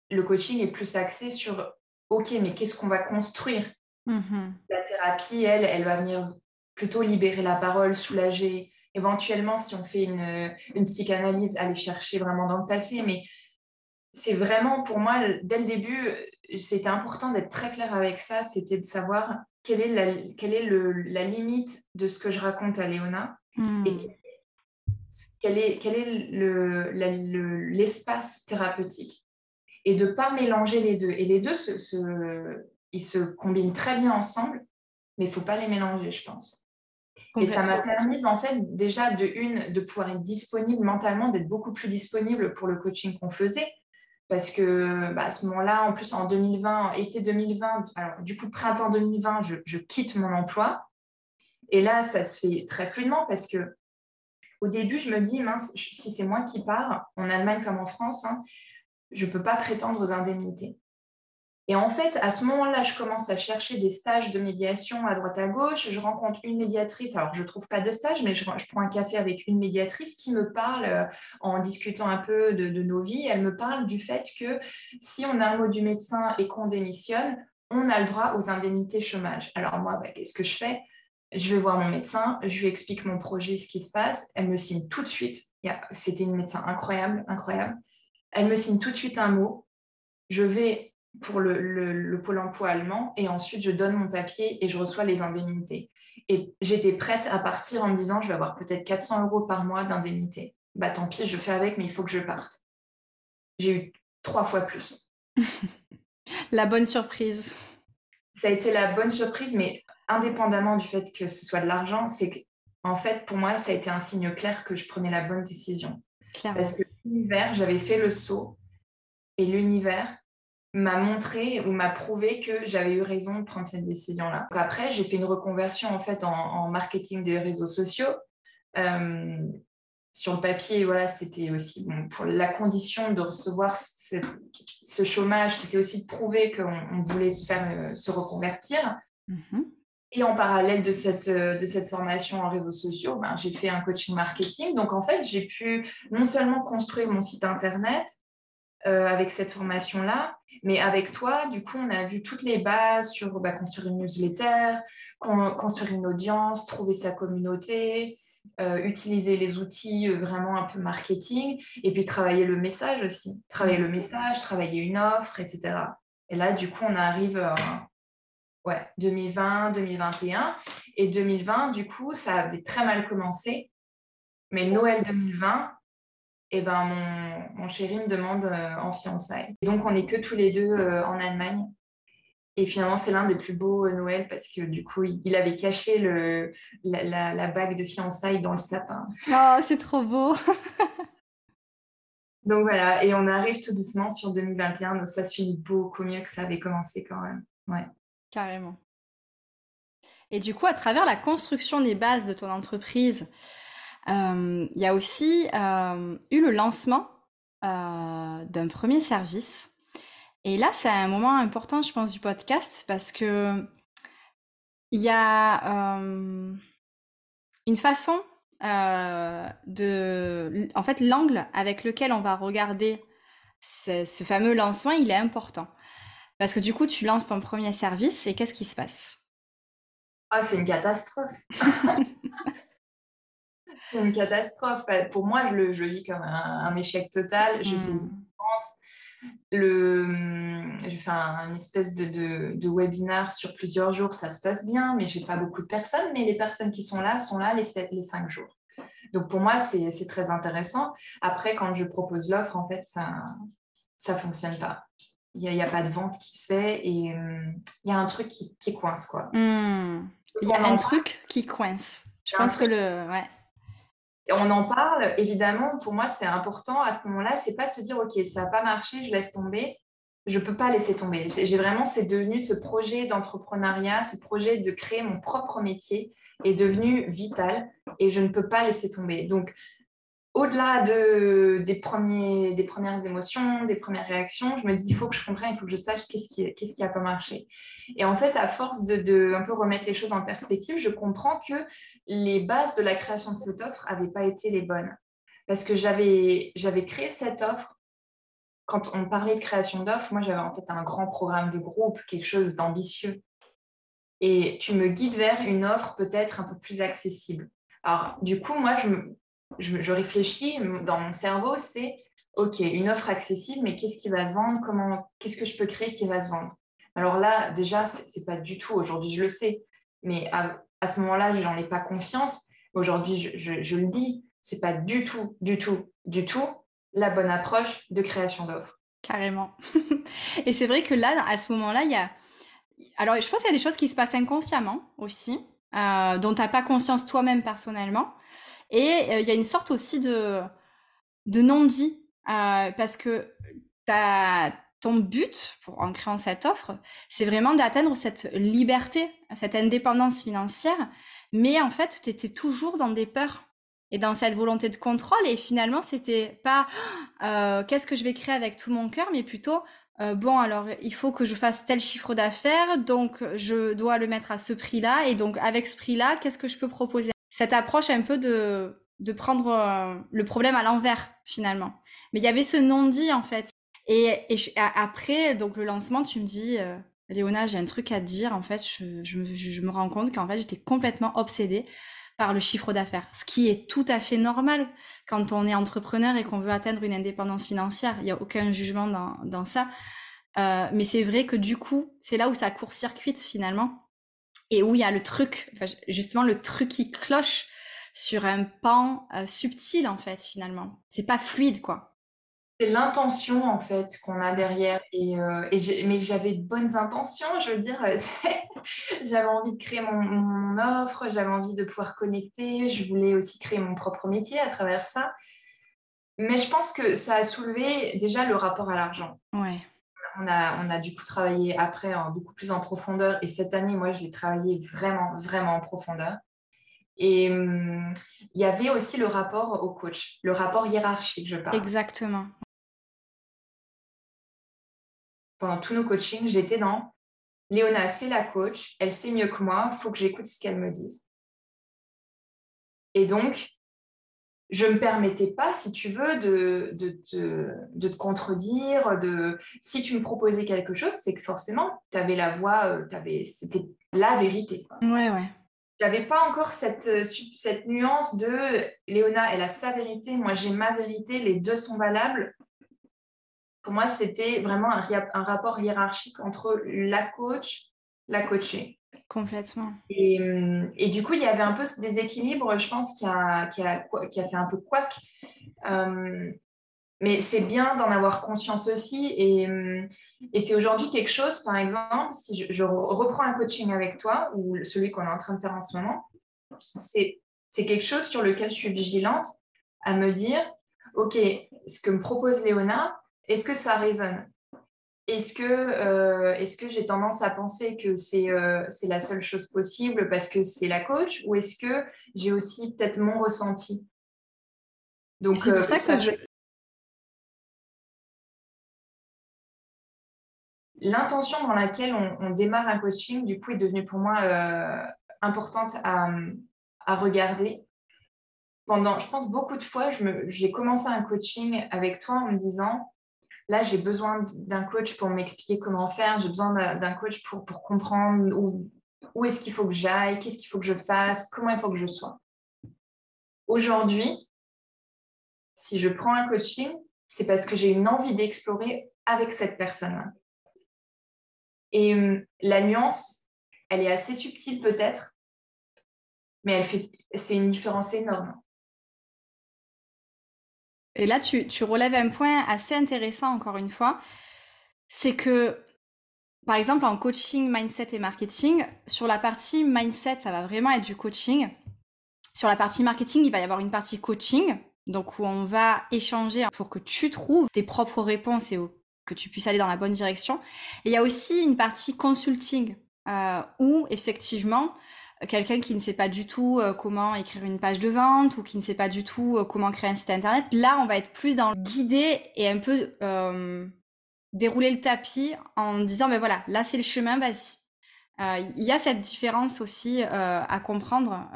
Le coaching est plus axé sur OK, mais qu'est-ce qu'on va construire? Mmh La thérapie, elle, elle va venir plutôt libérer la parole, soulager. Éventuellement, si on fait une, une psychanalyse, aller chercher vraiment dans le passé. Mais c'est vraiment, pour moi, dès le début, c'était important d'être très clair avec ça. C'était de savoir quelle est, la, quelle est le, la limite de ce que je raconte à Léona hmm. et quel est, quel est l'espace le, thérapeutique. Et de ne pas mélanger les deux. Et les deux, se, se, ils se combinent très bien ensemble, mais il ne faut pas les mélanger, je pense. Et ça m'a permis, en fait, déjà de une, de pouvoir être disponible mentalement, d'être beaucoup plus disponible pour le coaching qu'on faisait. Parce que bah, à ce moment-là, en plus en 2020, été 2020, alors du coup, printemps 2020, je, quitte mon emploi. Et là, ça se fait très fluidement parce que au début, je me dis, mince, si c'est moi qui pars, en Allemagne comme en France, hein, je ne peux pas prétendre aux indemnités. Et en fait, à ce moment-là, je commence à chercher des stages de médiation à droite à gauche. Je rencontre une médiatrice. Alors, je ne trouve pas de stage, mais je, prends un café avec une médiatrice qui me parle, euh, en discutant un peu de, nos vies, elle me parle du fait que si on a un mot du médecin et qu'on démissionne, on a le droit aux indemnités chômage. Alors, moi, bah, qu'est-ce que je fais? Je vais voir mon médecin, je lui explique mon projet, ce qui se passe. Elle me signe tout de suite. C'était une médecin incroyable, incroyable. Elle me signe tout de suite un mot. Je vais pour le, pôle emploi allemand et ensuite je donne mon papier et je reçois les indemnités. Et j'étais prête à partir en me disant je vais avoir peut-être 400 euros par mois d'indemnité. Bah tant pis, je fais avec, mais il faut que je parte. J'ai eu trois fois plus. la bonne surprise. Ça a été la bonne surprise, mais indépendamment du fait que ce soit de l'argent, c'est que en fait pour moi ça a été un signe clair que je prenais la bonne décision. Parce que l'univers, j'avais fait le saut et l'univers m'a montré ou m'a prouvé que j'avais eu raison de prendre cette décision-là. Après, j'ai fait une reconversion en fait en, marketing des réseaux sociaux. Euh, sur le papier, voilà, c'était aussi pour la condition de recevoir ce, chômage, c'était aussi de prouver qu'on voulait se faire euh, se reconvertir. Mm-hmm. Et en parallèle de cette, euh, de cette formation en réseaux sociaux, ben, j'ai fait un coaching marketing. Donc, en fait, j'ai pu non seulement construire mon site Internet, euh, avec cette formation-là. Mais avec toi, du coup, on a vu toutes les bases sur bah, construire une newsletter, construire une audience, trouver sa communauté, euh, utiliser les outils euh, vraiment un peu marketing, et puis travailler le message aussi. Travailler le message, travailler une offre, etc. Et là, du coup, on arrive ouais, 2020, 2021. Et 2020, du coup, ça avait très mal commencé. Mais Noël 2020, et ben mon, mon, chéri me demande euh, en fiançailles. Et donc on n'est que tous les deux euh, en Allemagne. Et finalement, c'est l'un des plus beaux euh, Noël parce que du coup, il, avait caché le, la, la, bague de fiançailles dans le sapin. Oh, c'est trop beau Donc voilà, et on arrive tout doucement sur 2021. Donc ça suit beaucoup mieux que ça avait commencé quand même. Ouais. Carrément. Et du coup, à travers la construction des bases de ton entreprise, il y a aussi euh, eu le lancement euh, d'un premier service. Et là, c'est un moment important, je pense, du podcast parce que il y a une façon de... En fait, l'angle avec lequel on va regarder ce, ce, fameux lancement, il est important. Parce que du coup, tu lances ton premier service et qu'est-ce qui se passe? Ah, c'est une catastrophe. c'est une catastrophe. Pour moi, je le, je vis comme un, échec total. Je fais hmm. le, je fais un, une espèce de, de, de, webinar sur plusieurs jours, ça se passe bien, mais j'ai pas beaucoup de personnes. Mais les personnes qui sont là sont là les, les cinq jours. Donc pour moi, c'est très intéressant. Après, quand je propose l'offre, en fait, ça ça fonctionne pas. Il n'y a, a, pas de vente qui se fait et hum, il y a un truc qui, qui coince. quoi. Hmm. Il y a un truc qui coince. Je pense que le... Ouais on en parle, évidemment, pour moi, c'est important à ce moment-là, c'est pas de se dire, OK, ça n'a pas marché, je laisse tomber. Je ne peux pas laisser tomber. J'ai vraiment, c'est devenu ce projet d'entrepreneuriat, ce projet de créer mon propre métier est devenu vital et je ne peux pas laisser tomber. Donc, au-delà de, des, premières émotions, des premières réactions, je me dis, il faut que je comprenne, il faut que je sache qu'est-ce qui n'a pas marché. Et en fait, à force de, un peu remettre les choses en perspective, je comprends que les bases de la création de cette offre n'avaient pas été les bonnes. Parce que j'avais créé cette offre, quand on parlait de création d'offres, moi j'avais en tête un grand programme de groupe, quelque chose d'ambitieux. et tu me guides vers une offre peut-être un peu plus accessible. Alors, du coup, moi, je, je, réfléchis dans mon cerveau, c'est OK, une offre accessible, mais qu'est-ce qui va se vendre? Comment Qu'est-ce que je peux créer qui va se vendre? Alors là, déjà, c'est pas du tout. Aujourd'hui, je le sais, mais à, ce moment-là, je n'en ai pas conscience. Aujourd'hui, je, je, le dis, c'est pas du tout, du tout, du tout la bonne approche de création d'offres. Carrément. Et c'est vrai que là, à ce moment-là, il y a. Alors, je pense qu'il y a des choses qui se passent inconsciemment aussi, euh, dont tu n'as pas conscience toi-même personnellement. Et euh, il y a une sorte aussi de, non-dit, euh, parce que ton but, pour, en créant cette offre, c'est vraiment d'atteindre cette liberté, cette indépendance financière, mais en fait, tu étais toujours dans des peurs et dans cette volonté de contrôle. Et finalement, c'était pas euh, qu'est-ce que je vais créer avec tout mon cœur, mais plutôt bon, alors il faut que je fasse tel chiffre d'affaires, donc je dois le mettre à ce prix-là, et donc avec ce prix-là, qu'est-ce que je peux proposer? Cette approche un peu de, de prendre euh, le problème à l'envers finalement. Mais il y avait ce non-dit en fait. Et, après, donc le lancement, tu me dis, Léona, j'ai un truc à te dire. En fait, je me rends compte qu'en fait, j'étais complètement obsédée par le chiffre d'affaires, ce qui est tout à fait normal quand on est entrepreneur et qu'on veut atteindre une indépendance financière. Il n'y a aucun jugement dans, dans ça. Euh, mais c'est vrai que du coup, c'est là où ça court-circuite finalement et où il y a le truc, justement le truc qui cloche sur un pan euh, subtil en fait finalement. C'est pas fluide quoi c'est l'intention en fait qu'on a derrière. Et, euh, mais j'avais de bonnes intentions, je veux dire, j'avais envie de créer mon, offre, j'avais envie de pouvoir connecter, je voulais aussi créer mon propre métier à travers ça. Mais je pense que ça a soulevé déjà le rapport à l'argent. Ouais. On a, on a du coup travaillé après beaucoup plus en profondeur. Et cette année, moi, je l'ai travaillé vraiment, vraiment en profondeur. Et hum, il y avait aussi le rapport au coach, le rapport hiérarchique, je parle. Exactement pendant tous nos coachings, j'étais dans Léona, c'est la coach, elle sait mieux que moi, il faut que j'écoute ce qu'elle me dise. Et donc, je ne me permettais pas, si tu veux, de, de, te contredire. De... Si tu me proposais quelque chose, c'est que forcément, tu avais la voix, euh, c'était la vérité. Quoi. Ouais, ouais. J'avais pas encore cette, euh, cette nuance de Léona, elle a sa vérité, moi j'ai ma vérité, les deux sont valables pour moi, c'était vraiment un, rapport hiérarchique entre la coach, la coachée. Complètement. Et, et, du coup, il y avait un peu ce déséquilibre, je pense, qui a, fait un peu couac. Euh, mais c'est bien d'en avoir conscience aussi. Et, et c'est aujourd'hui quelque chose, par exemple, si je, reprends un coaching avec toi, ou celui qu'on est en train de faire en ce moment, c'est quelque chose sur lequel je suis vigilante à me dire, OK, ce que me propose Léona, est-ce que ça résonne? Est-ce que, euh, est que j'ai tendance à penser que euh, c'est la seule chose possible parce que c'est la coach ou est-ce que j'ai aussi peut-être mon ressenti? Donc, c'est pour euh, ça que je... L'intention dans laquelle on, démarre un coaching, du coup, est devenue pour moi importante à, à regarder. Pendant, je pense, beaucoup de fois, j'ai commencé un coaching avec toi en me disant, là, j'ai besoin d'un coach pour m'expliquer comment faire, j'ai besoin d'un coach pour, comprendre où, où est-ce qu'il faut que j'aille, qu'est-ce qu'il faut que je fasse, comment il faut que je sois. Aujourd'hui, si je prends un coaching, c'est parce que j'ai une envie d'explorer avec cette personne-là. Et hum, la nuance, elle est assez subtile peut-être, mais elle fait, c'est une différence énorme. Et là, tu, relèves un point assez intéressant, encore une fois. C'est que, par exemple, en coaching, mindset et marketing, sur la partie mindset, ça va vraiment être du coaching. Sur la partie marketing, il va y avoir une partie coaching, donc où on va échanger pour que tu trouves tes propres réponses et que tu puisses aller dans la bonne direction. Il y a aussi une partie consulting, euh, où effectivement, quelqu'un qui ne sait pas du tout euh, comment écrire une page de vente ou qui ne sait pas du tout euh, comment créer un site internet, là on va être plus dans le guider et un peu euh, dérouler le tapis en disant ben voilà, là c'est le chemin, vas-y. Il y a cette différence aussi à comprendre.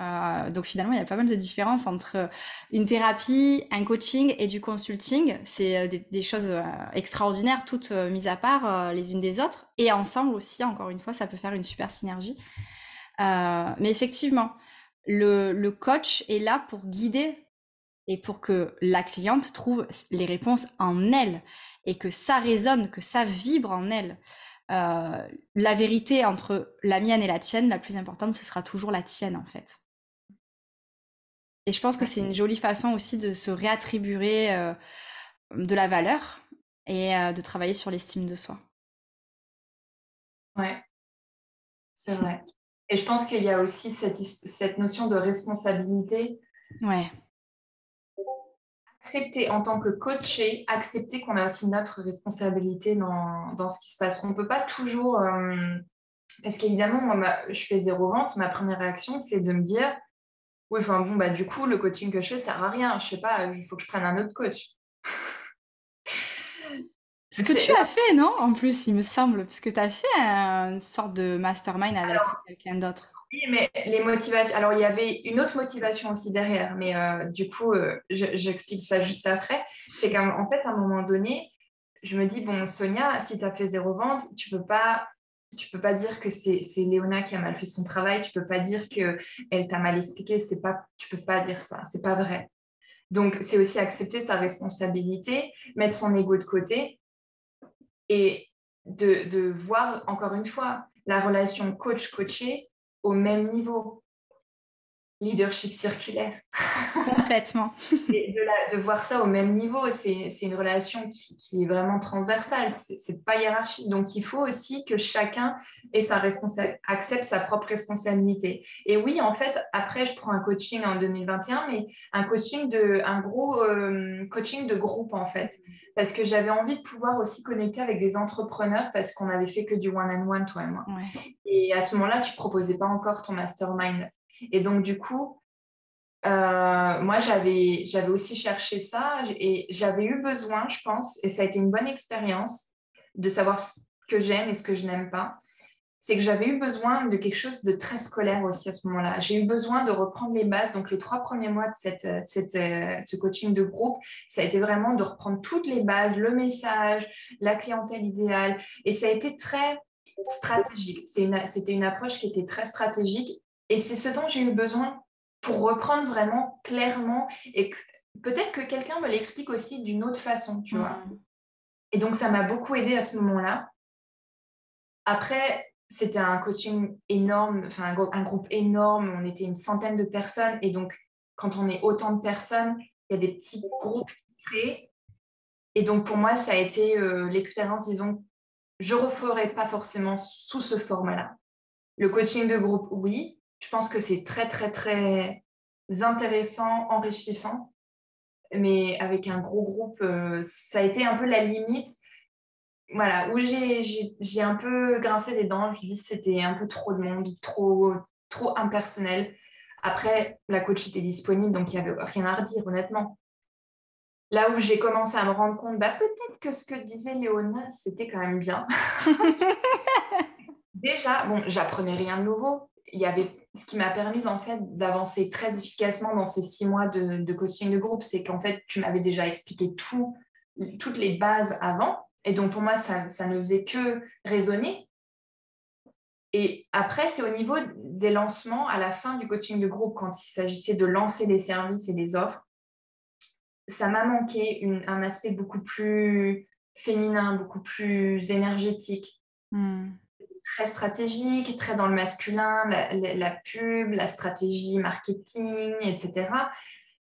donc finalement, il y a pas mal de différences entre une thérapie, un coaching et du consulting. C'est des, des, choses extraordinaires, toutes mises à part les unes des autres. Et ensemble aussi, encore une fois, ça peut faire une super synergie. Mais effectivement, le, le coach est là pour guider et pour que la cliente trouve les réponses en elle et que ça résonne, que ça vibre en elle. Euh, la vérité entre la mienne et la tienne, la plus importante, ce sera toujours la tienne en fait. Et je pense que c'est une jolie façon aussi de se réattribuer euh, de la valeur et euh, de travailler sur l'estime de soi. Ouais, c'est vrai. Et je pense qu'il y a aussi cette, cette notion de responsabilité. Ouais accepter en tant que coaché, accepter qu'on a aussi notre responsabilité dans, dans, ce qui se passe. On ne peut pas toujours... Euh, parce qu'évidemment, moi, je fais zéro vente. Ma première réaction, c'est de me dire, oui, enfin bon, bah, du coup, le coaching que je fais, ça sert à rien. Je sais pas, il faut que je prenne un autre coach. Ce que tu as fait, non? En plus, il me semble, parce que tu as fait une sorte de mastermind avec quelqu'un d'autre. Oui, mais les motivations. Alors, il y avait une autre motivation aussi derrière, mais euh, du coup, euh, j'explique ça juste après. C'est qu'en fait, à un moment donné, je me dis bon, Sonia, si tu as fait zéro vente, tu peux pas. Tu peux pas dire que c'est Léona qui a mal fait son travail. Tu peux pas dire que elle t'a mal expliqué. C'est pas. Tu peux pas dire ça. C'est pas vrai. Donc, c'est aussi accepter sa responsabilité, mettre son ego de côté et de, voir encore une fois la relation coach-coaché au même niveau. Leadership circulaire. Complètement. Et de, de, voir ça au même niveau, c'est une relation qui, qui, est vraiment transversale, c'est pas hiérarchique. Donc il faut aussi que chacun ait sa accepte sa propre responsabilité. Et oui, en fait, après, je prends un coaching en 2021, mais un coaching de, un gros euh, coaching de groupe en fait, parce que j'avais envie de pouvoir aussi connecter avec des entrepreneurs parce qu'on avait fait que du one-on-one, toi et moi. Et à ce moment-là, tu proposais pas encore ton mastermind. Et donc, du coup, euh, moi, j'avais, aussi cherché ça et j'avais eu besoin, je pense, et ça a été une bonne expérience de savoir ce que j'aime et ce que je n'aime pas. C'est que j'avais eu besoin de quelque chose de très scolaire aussi à ce moment-là. J'ai eu besoin de reprendre les bases. Donc, les trois premiers mois de, cette, cette, euh, ce coaching de groupe, ça a été vraiment de reprendre toutes les bases, le message, la clientèle idéale. Et ça a été très stratégique. C'était une approche qui était très stratégique et c'est ce dont j'ai eu besoin pour reprendre vraiment clairement et peut-être que quelqu'un me l'explique aussi d'une autre façon, tu vois. Mm. Et donc, ça m'a beaucoup aidé à ce moment-là. Après, c'était un coaching énorme, enfin un, un, groupe énorme, on était une centaine de personnes. Et donc, quand on est autant de personnes, il y a des petits groupes qui se créent. Et donc, pour moi, ça a été euh, l'expérience, disons, je ne referai pas forcément sous ce format-là. Le coaching de groupe, oui, je pense que c'est très, très, très intéressant, enrichissant. Mais avec un gros groupe, euh, ça a été un peu la limite. Voilà, où j'ai un peu grincé des dents. Je dis c'était un peu trop de monde, trop, trop impersonnel. Après, la coach était disponible, donc il n'y avait rien à redire, honnêtement. Là où j'ai commencé à me rendre compte, bah, peut-être que ce que disait Léona, c'était quand même bien. Déjà, bon, j'apprenais rien de nouveau. Il y avait ce qui m'a permis en fait d'avancer très efficacement dans ces six mois de, coaching de groupe, c'est qu'en fait tu m'avais déjà expliqué tout, toutes les bases avant, et donc pour moi ça, ne faisait que résonner. Et après, c'est au niveau des lancements, à la fin du coaching de groupe, quand il s'agissait de lancer les services et les offres, ça m'a manqué un aspect beaucoup plus féminin, beaucoup plus énergétique. Hmm très stratégique, très dans le masculin, la, pub, la stratégie marketing, etc.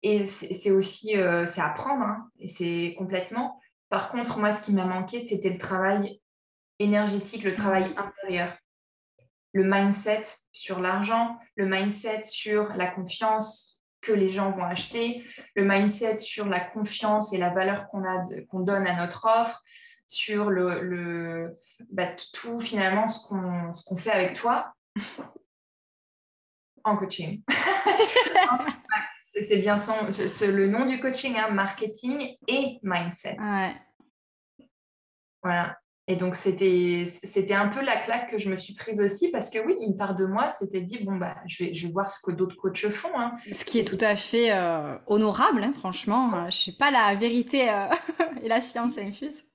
Et c'est aussi, euh, c'est apprendre, hein, et c'est complètement. Par contre, moi, ce qui m'a manqué, c'était le travail énergétique, le travail intérieur. Le mindset sur l'argent, le mindset sur la confiance que les gens vont acheter, le mindset sur la confiance et la valeur qu'on qu'on donne à notre offre, sur le, le bah, tout finalement ce qu'on qu'on fait avec toi en coaching. c'est bien son, le nom du coaching, hein, marketing et mindset. Voilà. Et donc, c'était un peu la claque que je me suis prise aussi parce que oui, une part de moi s'était dit, bon, bah, je vais, je vais voir ce que d'autres coachs font. Hein. Ce qui est tout à fait euh, honorable, hein, franchement. Je ne sais pas la vérité euh, et la science infuse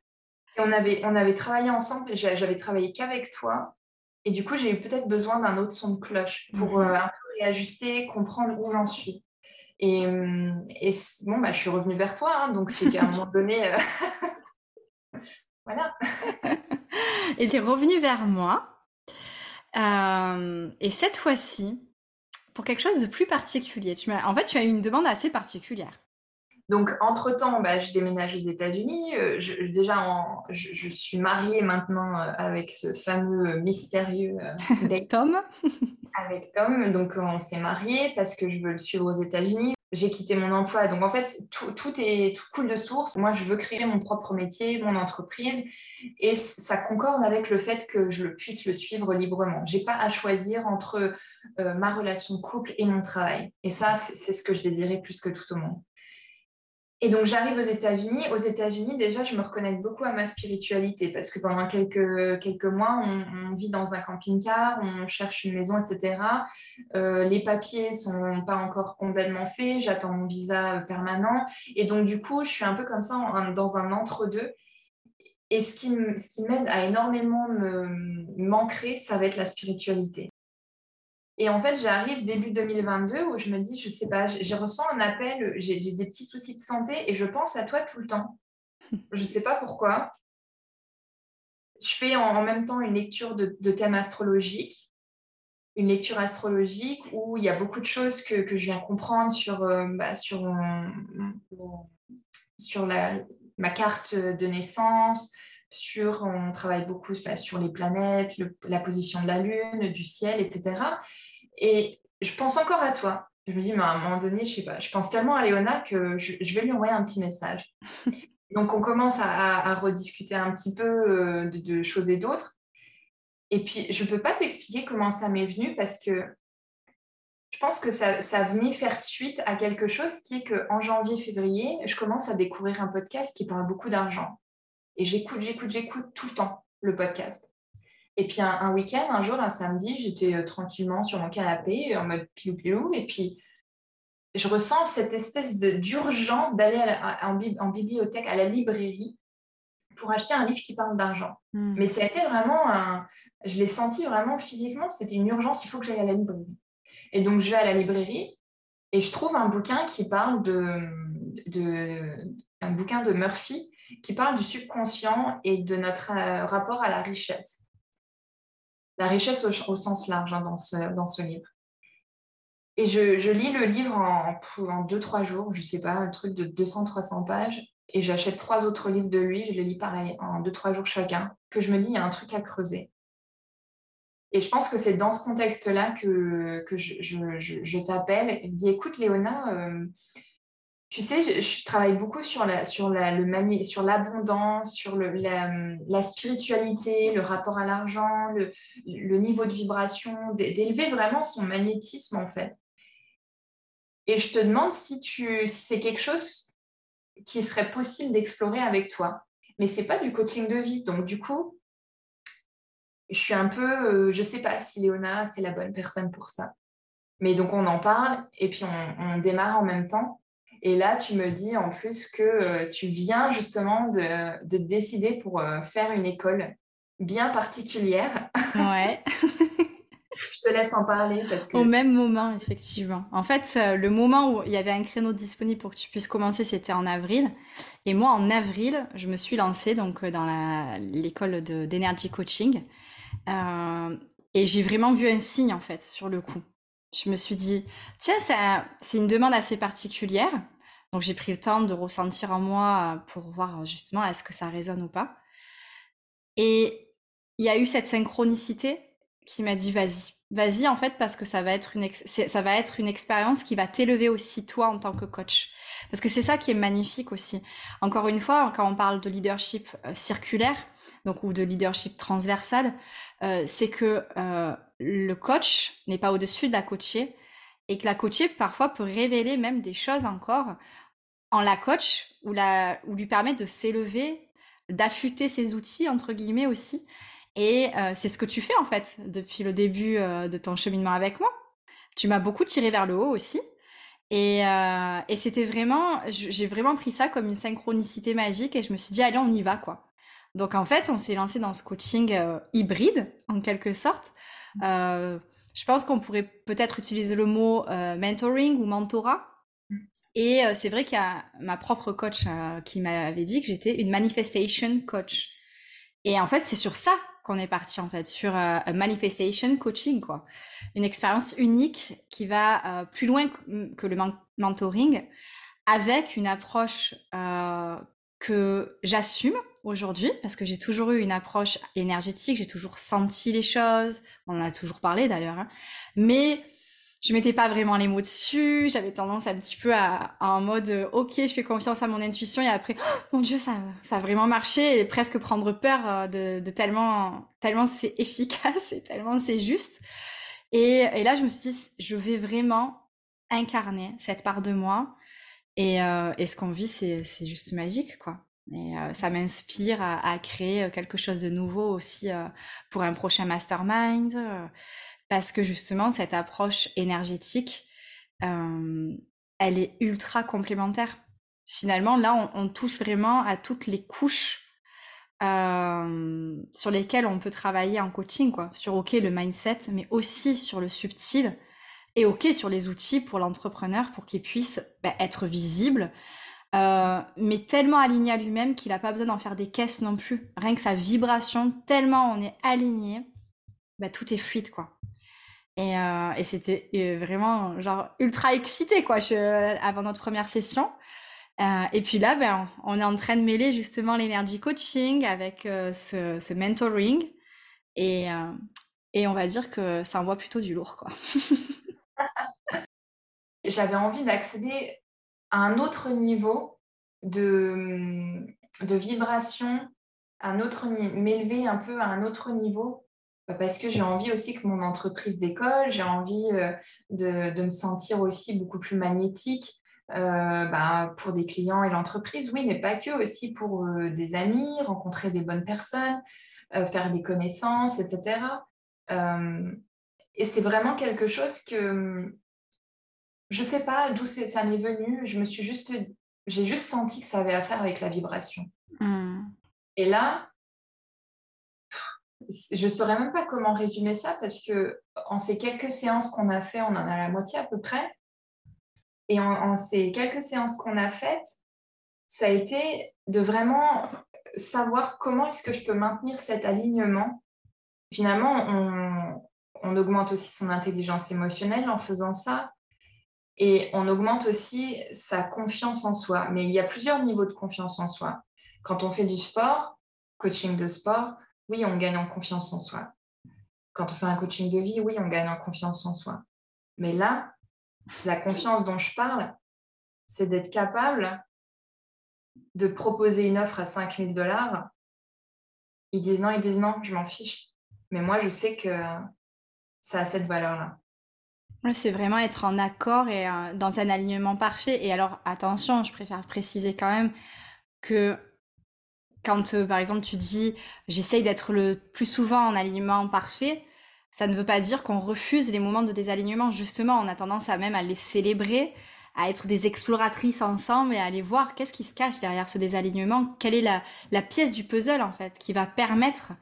on avait, on avait travaillé ensemble, j'avais travaillé qu'avec toi. Et du coup, j'ai eu peut-être besoin d'un autre son de cloche pour mhm. un peu réajuster, comprendre où j'en suis. Et, et bon, bah, je suis revenue vers toi, hein, donc c'est qu'à un moment donné, voilà. et tu es revenue vers moi. et cette fois-ci, pour quelque chose de plus particulier. Tu en fait, tu as eu une demande assez particulière. Donc, entre-temps, bah, je déménage aux États-Unis. Euh, déjà, je, suis mariée maintenant euh, avec ce fameux mystérieux euh, Tom. avec Tom. Donc, on s'est mariés parce que je veux le suivre aux États-Unis. J'ai quitté mon emploi. Donc, en fait, tout, tout est tout coule de source. Moi, je veux créer mon propre métier, mon entreprise. Et ça concorde avec le fait que je puisse le suivre librement. Je n'ai pas à choisir entre ma relation couple et mon travail. Et ça, c'est ce que je désirais plus que tout au monde. Et donc j'arrive aux États-Unis. Aux États-Unis, déjà, je me reconnecte beaucoup à ma spiritualité parce que pendant quelques, quelques mois, on, vit dans un camping-car, on cherche une maison, etc. Euh, les papiers sont pas encore complètement faits, j'attends mon visa permanent. Et donc, du coup, je suis un peu comme ça dans un entre-deux. Et ce qui, ce qui m'aide à énormément m'ancrer, ça va être la spiritualité. Et en fait, j'arrive début 2022 où je me dis, je sais pas, j'ai ressens un appel, j'ai des petits soucis de santé et je pense à toi tout le temps. Je ne sais pas pourquoi. Je fais en, même temps une lecture de, thèmes astrologiques, une lecture astrologique où il y a beaucoup de choses que, je viens comprendre sur, euh, bah, sur, sur la, ma carte de naissance, sur, on travaille beaucoup bah, sur les planètes, la position de la Lune, du ciel, etc. Et je pense encore à toi. Je me dis, mais à un moment donné, je sais pas, je pense tellement à Léona que je, vais lui envoyer un petit message. Donc, on commence à, rediscuter un petit peu euh, de, choses et d'autres. Et puis, je ne peux pas t'expliquer comment ça m'est venu parce que je pense que ça, ça, venait faire suite à quelque chose qui est qu'en janvier-février, je commence à découvrir un podcast qui parle beaucoup d'argent. Et j'écoute, j'écoute, j'écoute tout le temps le podcast. Et puis un, week-end, un jour, un samedi, j'étais euh, tranquillement sur mon canapé en mode pilou-pilou. Et puis, je ressens cette espèce d'urgence d'aller en, bibliothèque, à la librairie, pour acheter un livre qui parle d'argent. Hmm. Mais ça a été vraiment un... Je l'ai senti vraiment physiquement, c'était une urgence, il faut que j'aille à la librairie. Et donc, je vais à la librairie et je trouve un bouquin qui parle de... de un bouquin de Murphy qui parle du subconscient et de notre euh, rapport à la richesse la richesse au, sens large hein, dans, ce, dans ce livre. Et je, lis le livre en, en deux, trois jours, je sais pas, un truc de 200-300 pages. Et j'achète trois autres livres de lui, je les lis pareil, en deux, trois jours chacun, que je me dis, il y a un truc à creuser. Et je pense que c'est dans ce contexte-là que, que je, je, t'appelle et dis, écoute, Léona, euh, tu sais, je, travaille beaucoup sur la, sur le sur l'abondance, sur le, la, spiritualité, le rapport à l'argent, le, le, niveau de vibration, d'élever vraiment son magnétisme en fait. Et je te demande si, tu, c'est quelque chose qui serait possible d'explorer avec toi. Mais c'est pas du coaching de vie, donc du coup, je suis un peu, euh, je sais pas si Léona c'est la bonne personne pour ça. Mais donc on en parle et puis on, on démarre en même temps. Et là, tu me dis en plus que euh, tu viens justement de, de décider pour euh, faire une école bien particulière. Ouais. Je te laisse en parler parce que... Au même moment, effectivement. En fait, euh, le moment où il y avait un créneau disponible pour que tu puisses commencer, c'était en avril. Et moi, en avril, je me suis lancée donc dans l'école d'énergie coaching. et j'ai vraiment vu un signe, en fait, sur le coup je me suis dit, tiens, c'est une demande assez particulière. Donc j'ai pris le temps de ressentir en moi pour voir justement est-ce que ça résonne ou pas. Et il y a eu cette synchronicité qui m'a dit vas-y, vas-y en fait parce que ça va être une ça va être une expérience qui va t'élever aussi toi en tant que coach. Parce que c'est ça qui est magnifique aussi. Encore une fois, quand on parle de leadership euh, circulaire, donc ou de leadership transversal, euh, c'est que euh, le coach n'est pas au-dessus de la coachée et que la coachée parfois peut révéler même des choses encore en la coach ou, la, ou lui permettre de s'élever, d'affûter ses outils entre guillemets aussi. Et euh, c'est ce que tu fais en fait depuis le début euh, de ton cheminement avec moi. Tu m'as beaucoup tiré vers le haut aussi. Et, euh, et c'était vraiment, j'ai vraiment pris ça comme une synchronicité magique et je me suis dit, allez, on y va quoi. Donc en fait, on s'est lancé dans ce coaching hybride, en quelque sorte. Je pense qu'on pourrait peut-être utiliser le mot mentoring ou mentorat. Et c'est vrai qu'il y a ma propre coach qui m'avait dit que j'étais une manifestation coach. Et en fait, c'est sur ça qu'on est parti en fait, sur un manifestation coaching quoi. Une expérience unique qui va plus loin que le mentoring avec une approche que j'assume aujourd'hui parce que j'ai toujours eu une approche énergétique, j'ai toujours senti les choses, on en a toujours parlé d'ailleurs, hein. mais je mettais pas vraiment les mots dessus, j'avais tendance un petit peu à, en mode euh, ok je fais confiance à mon intuition et après oh, mon dieu ça, ça a vraiment marché et presque prendre peur euh, de, tellement tellement c'est efficace et tellement c'est juste et, et, là je me suis dit je vais vraiment incarner cette part de moi et, euh, et ce qu'on vit c'est juste magique quoi et euh, ça m'inspire à, créer quelque chose de nouveau aussi euh, pour un prochain mastermind parce que justement, cette approche énergétique, euh, elle est ultra complémentaire. Finalement, là, on, touche vraiment à toutes les couches euh, sur lesquelles on peut travailler en coaching, quoi. Sur OK, le mindset, mais aussi sur le subtil et OK sur les outils pour l'entrepreneur pour qu'il puisse bah, être visible, euh, mais tellement aligné à lui-même qu'il n'a pas besoin d'en faire des caisses non plus. Rien que sa vibration, tellement on est aligné, bah, tout est fluide, quoi. Et, c'était euh, vraiment genre ultra excité quoi, avant notre première session. Euh, et puis là, ben, on est en train de mêler justement l'énergie coaching avec ce, mentoring. Et, et on va dire que ça envoie plutôt du lourd. quoi. J'avais envie d'accéder un autre niveau de, de vibration, un autre m'élever un peu à un autre niveau parce que j'ai envie aussi que mon entreprise décolle, j'ai envie euh, de, me sentir aussi beaucoup plus magnétique euh, bah, pour des clients et l'entreprise, oui, mais pas que, aussi pour euh, des amis, rencontrer des bonnes personnes, faire des connaissances, etc. et c'est vraiment quelque chose que je ne sais pas d'où ça m'est venu, je me suis juste, j'ai juste senti que ça avait à faire avec la vibration. Mmh. Et là, je ne saurais même pas comment résumer ça parce que en ces quelques séances qu'on a fait, on en a la moitié à peu près. Et en, ces quelques séances qu'on a faites, ça a été de vraiment savoir comment est-ce que je peux maintenir cet alignement. Finalement, on, on augmente aussi son intelligence émotionnelle en faisant ça. Et on augmente aussi sa confiance en soi. Mais il y a plusieurs niveaux de confiance en soi. Quand on fait du sport, coaching de sport, oui, on gagne en confiance en soi. Quand on fait un coaching de vie, oui, on gagne en confiance en soi. Mais là, la confiance dont je parle, c'est d'être capable de proposer une offre à 5000 dollars. Ils disent non, ils disent non, je m'en fiche. Mais moi, je sais que ça a cette valeur-là. C'est vraiment être en accord et euh, dans un alignement parfait. Et alors, attention, je préfère préciser quand même que quand, euh, par exemple, tu dis j'essaye d'être le plus souvent en alignement parfait, ça ne veut pas dire qu'on refuse les moments de désalignement. Justement, on a tendance à même à les célébrer, à être des exploratrices ensemble et à aller voir qu'est-ce qui se cache derrière ce désalignement, quelle est la, la pièce du puzzle en fait qui va permettre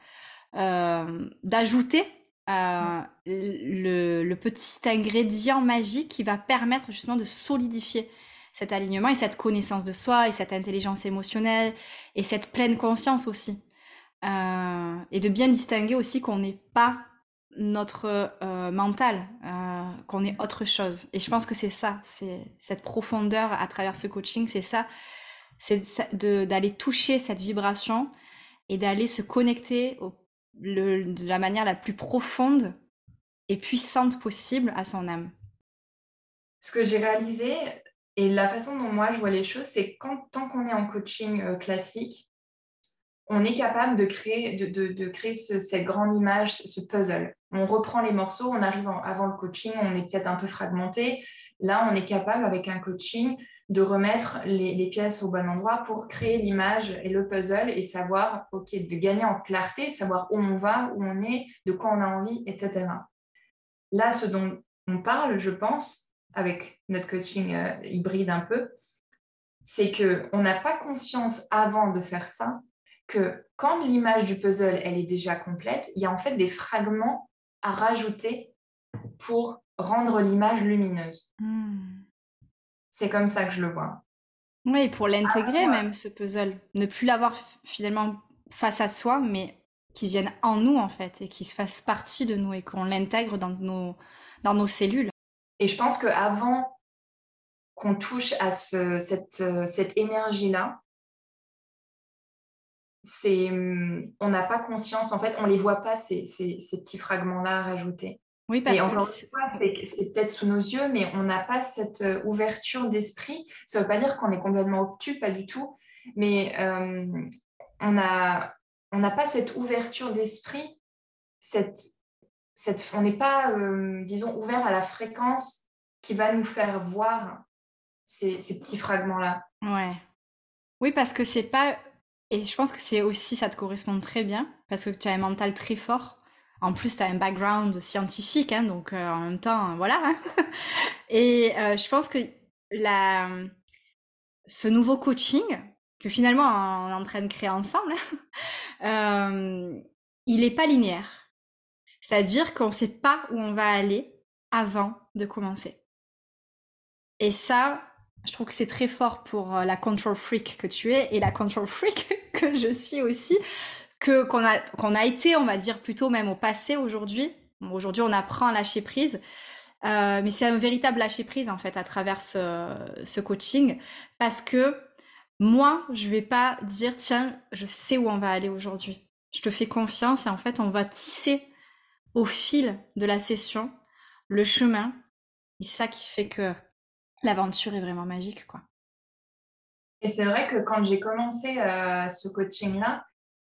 euh, d'ajouter euh, le, petit ingrédient magique qui va permettre justement de solidifier cet alignement et cette connaissance de soi et cette intelligence émotionnelle et cette pleine conscience aussi. Euh, et de bien distinguer aussi qu'on n'est pas notre euh, mental, qu'on est autre chose. Et je pense que c'est ça, c'est cette profondeur à travers ce coaching, c'est ça, c'est d'aller toucher cette vibration et d'aller se connecter de la manière la plus profonde et puissante possible à son âme. Ce que j'ai réalisé, et la façon dont moi je vois les choses, c'est quand tant qu'on est en coaching euh, classique, on est capable de créer, de, créer cette grande image, ce puzzle. On reprend les morceaux, on arrive avant le coaching, on est peut-être un peu fragmenté. Là, on est capable, avec un coaching, de remettre les, pièces au bon endroit pour créer l'image et le puzzle et savoir, OK, de gagner en clarté, savoir où on va, où on est, de quoi on a envie, etc. Là, ce dont on parle, je pense, avec notre coaching euh, hybride un peu, c'est qu'on n'a pas conscience avant de faire ça que quand l'image du puzzle, elle est déjà complète, il y a en fait des fragments à rajouter pour rendre l'image lumineuse. Hmm. C'est comme ça que je le vois. Oui, pour l'intégrer même, ce puzzle. Ne plus l'avoir finalement face à soi, mais qui vienne en nous, en fait, et qui se fasse partie de nous, et qu'on l'intègre dans nos, dans nos cellules. Et je pense qu'avant qu'on touche à ce, cette, euh, cette énergie-là, c'est, hum, on n'a pas conscience, en fait, on ne les voit pas, ces, ces, ces petits fragments-là à rajouter. Oui, parce que c'est peut-être sous nos yeux, mais on n'a pas cette euh, ouverture d'esprit. Ça ne veut pas dire qu'on est complètement obtus, pas du tout, mais euh, on n'a on pas cette ouverture d'esprit, cette, cette, on n'est pas, euh, disons, ouvert à la fréquence qui va nous faire voir ces, ces petits fragments-là. Ouais. Oui, parce que c'est pas. Et je pense que c'est aussi, ça te correspond très bien, parce que tu as un mental très fort en plus, tu as un background scientifique, hein, donc euh, en même temps, voilà. Hein. Et euh, je pense que ce nouveau coaching, que finalement on est en train de créer ensemble, euh, il n'est pas linéaire. C'est-à-dire qu'on ne sait pas où on va aller avant de commencer. Et ça, je trouve que c'est très fort pour la control freak que tu es et la control freak que je suis aussi, que qu'on a qu'on a été, on va dire plutôt même au passé aujourd'hui. aujourd'hui, on apprend à lâcher prise. Euh, mais c'est un véritable lâcher prise en fait à travers ce, coaching parce que moi je vais pas dire tiens je sais où on va aller aujourd'hui je te fais confiance et en fait on va tisser au fil de la session le chemin et c'est ça qui fait que l'aventure est vraiment magique quoi et c'est vrai que quand j'ai commencé euh, ce coaching là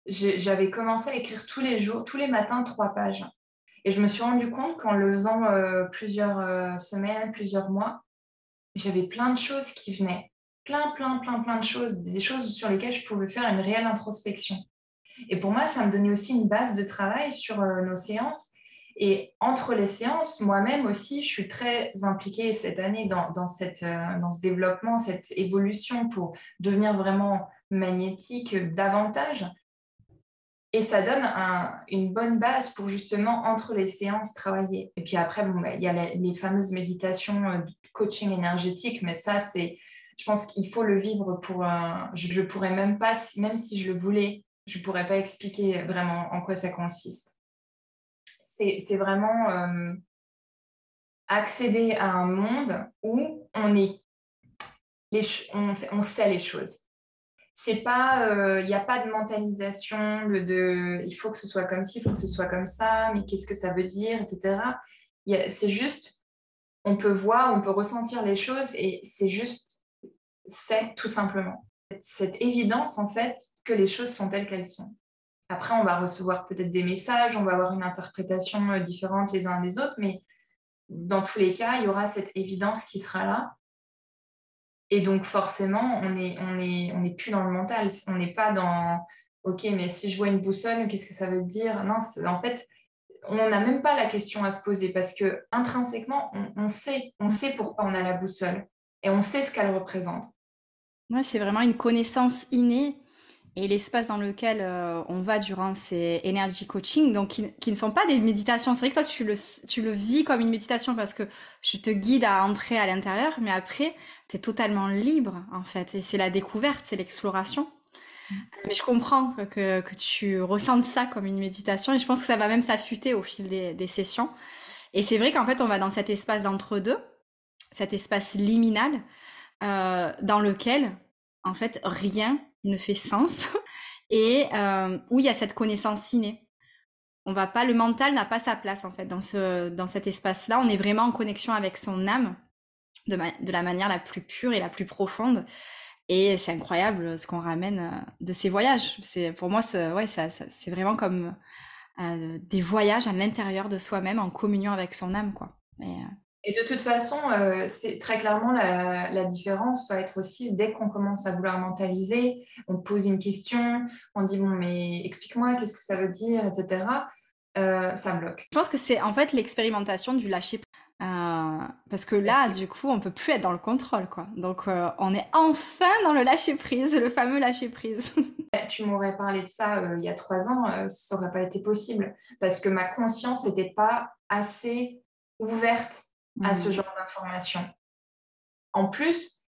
j'avais commencé à écrire tous les jours, tous les matins, trois pages. Et je me suis rendu compte qu'en le faisant euh, plusieurs euh, semaines, plusieurs mois, j'avais plein de choses qui venaient. Plein, plein, plein, plein de choses. Des choses sur lesquelles je pouvais faire une réelle introspection. Et pour moi, ça me donnait aussi une base de travail sur euh, nos séances. Et entre les séances, moi-même aussi, je suis très impliquée cette année dans, cette, dans ce développement, cette évolution pour devenir vraiment magnétique davantage. Et ça donne une bonne base pour justement, entre les séances, travailler. Et puis après, bon, bah, il y a les, fameuses méditations euh, coaching énergétique, mais ça, c'est, je pense qu'il faut le vivre pour... je ne pourrais même pas, même si je le voulais, je ne pourrais pas expliquer vraiment en quoi ça consiste. C'est vraiment euh, accéder à un monde où on, est, on sait les choses c'est pas, il euh, n'y a pas de mentalisation de, il faut que ce soit comme ci, il faut que ce soit comme ça, mais qu'est-ce que ça veut dire, etc. C'est juste, on peut voir, on peut ressentir les choses et c'est juste, c'est tout simplement cette évidence en fait que les choses sont telles qu'elles sont. Après, on va recevoir peut-être des messages, on va avoir une interprétation euh, différente les uns des autres, mais dans tous les cas, il y aura cette évidence qui sera là et donc, forcément, on n'est est plus dans le mental. On n'est pas dans OK, mais si je vois une boussole, qu'est-ce que ça veut dire? Non, en fait, on n'a même pas la question à se poser parce que intrinsèquement, on, sait, on sait pourquoi on a la boussole et on sait ce qu'elle représente. Ouais, c'est vraiment une connaissance innée et l'espace dans lequel euh, on va durant ces energy coaching, donc qui, ne sont pas des méditations. C'est vrai que toi, tu le, tu le vis comme une méditation parce que je te guide à entrer à l'intérieur, mais après, tu es totalement libre, en fait. Et c'est la découverte, c'est l'exploration. Mm. Mais je comprends que, que, tu ressentes ça comme une méditation et je pense que ça va même s'affûter au fil des, des sessions. Et c'est vrai qu'en fait, on va dans cet espace d'entre-deux, cet espace liminal, euh, dans lequel, en fait, rien ne fait sens et euh, où il y a cette connaissance innée. On va pas, le mental n'a pas sa place en fait dans ce dans cet espace-là. On est vraiment en connexion avec son âme de, la manière la plus pure et la plus profonde. Et c'est incroyable ce qu'on ramène euh, de ces voyages. C'est pour moi, c'est vraiment comme euh, des voyages à l'intérieur de soi-même en communion avec son âme, quoi. Et de toute façon, euh, c'est très clairement la, différence va être aussi dès qu'on commence à vouloir mentaliser, on pose une question, on dit bon mais explique-moi qu'est-ce que ça veut dire, etc. Euh, ça bloque. Je pense que c'est en fait l'expérimentation du lâcher. Euh, parce que là, du coup, on peut plus être dans le contrôle, quoi. Donc, euh, on est enfin dans le lâcher prise, le fameux lâcher prise. tu m'aurais parlé de ça euh, il y a trois ans, ça n'aurait pas été possible parce que ma conscience n'était pas assez ouverte à ce mmh. genre d'informations. En plus,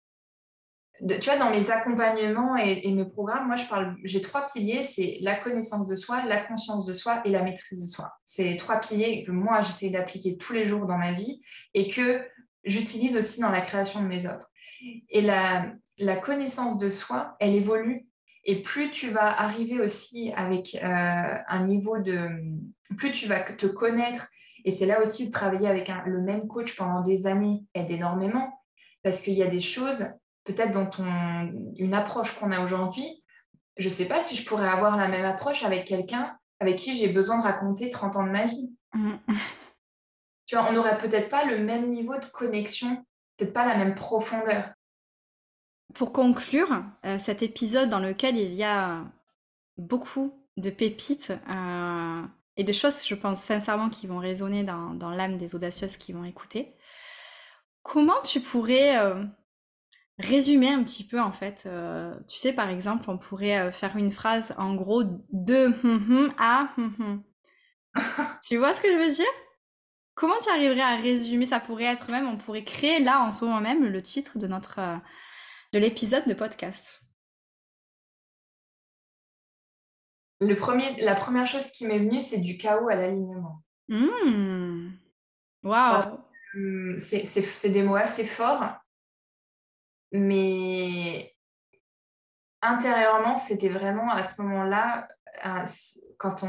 tu vois, dans mes accompagnements et, mes programmes, moi, je parle, j'ai trois piliers, c'est la connaissance de soi, la conscience de soi et la maîtrise de soi. C'est trois piliers que moi, j'essaie d'appliquer tous les jours dans ma vie et que j'utilise aussi dans la création de mes offres. Et la, la connaissance de soi, elle évolue. Et plus tu vas arriver aussi avec euh, un niveau de... Plus tu vas te connaître, et c'est là aussi de travailler avec le même coach pendant des années aide énormément, parce qu'il y a des choses peut-être dans ton, une approche qu'on a aujourd'hui, je ne sais pas si je pourrais avoir la même approche avec quelqu'un avec qui j'ai besoin de raconter 30 ans de ma vie. Mm. Tu vois, on n'aurait peut-être pas le même niveau de connexion, peut-être pas la même profondeur. Pour conclure euh, cet épisode dans lequel il y a beaucoup de pépites euh, et de choses, je pense sincèrement, qui vont résonner dans, dans l'âme des audacieuses qui vont écouter, comment tu pourrais euh, résumer un petit peu en fait. Euh, tu sais, par exemple, on pourrait euh, faire une phrase en gros de hum, hum, à hum, tu vois ce que je veux dire? Comment tu arriverais à résumer? Ça pourrait être même, on pourrait créer là en ce moment même le titre de notre de l'épisode de podcast. Le premier, la première chose qui m'est venue, c'est du chaos à l'alignement. Mmh. Waouh C'est des mots assez forts, mais intérieurement, c'était vraiment à ce moment-là, quand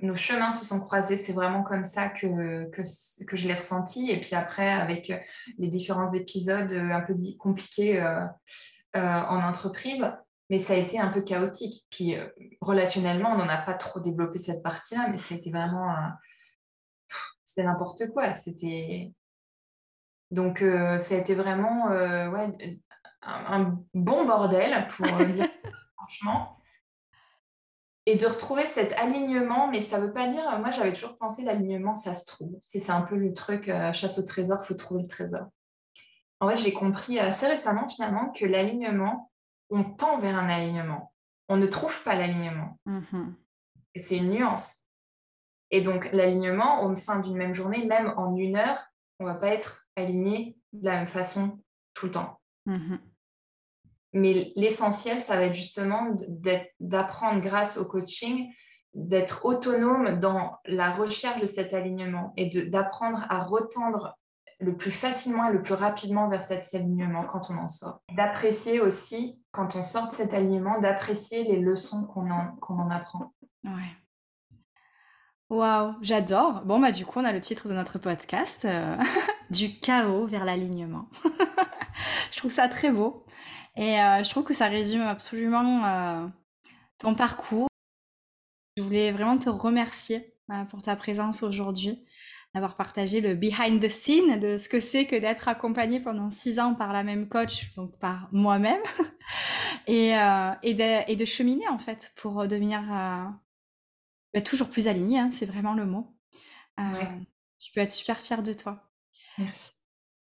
nos chemins se sont croisés, c'est vraiment comme ça que, que, je l'ai ressenti. Et puis après, avec les différents épisodes un peu compliqués euh, euh, en entreprise, mais ça a été un peu chaotique. Puis euh, relationnellement, on n'en a pas trop développé cette partie-là, mais c'était vraiment... c'était n'importe quoi. C'était donc, euh, ça a été vraiment euh, un, bon bordel, pour dire franchement. Et de retrouver cet alignement, mais ça ne veut pas dire, moi j'avais toujours pensé l'alignement, ça se trouve. C'est un peu le truc, chasse au trésor, il faut trouver le trésor. En vrai, j'ai compris assez récemment finalement que l'alignement, on tend vers un alignement. On ne trouve pas l'alignement. Mmh Et c'est une nuance. Et donc, l'alignement, au sein d'une même journée, même en une heure, on ne va pas être aligné de la même façon tout le temps. Mmh Mais l'essentiel, ça va être justement d'apprendre grâce au coaching, d'être autonome dans la recherche de cet alignement et d'apprendre à retendre le plus facilement et le plus rapidement vers cet alignement quand on en sort. D'apprécier aussi, quand on sort de cet alignement, d'apprécier les leçons qu'on en, en apprend. Ouais. Waouh, j'adore. Bon, bah, du coup, on a le titre de notre podcast euh, Du chaos vers l'alignement. je trouve ça très beau. Et euh, je trouve que ça résume absolument euh, ton parcours. Je voulais vraiment te remercier pour ta présence aujourd'hui, d'avoir partagé le behind the scene de ce que c'est que d'être accompagné pendant six ans par la même coach, donc par moi-même, et, et, de, et, de, cheminer en fait pour devenir bah, toujours plus aligné, hein, c'est vraiment le mot. Euh, tu peux être super fière de toi. Merci.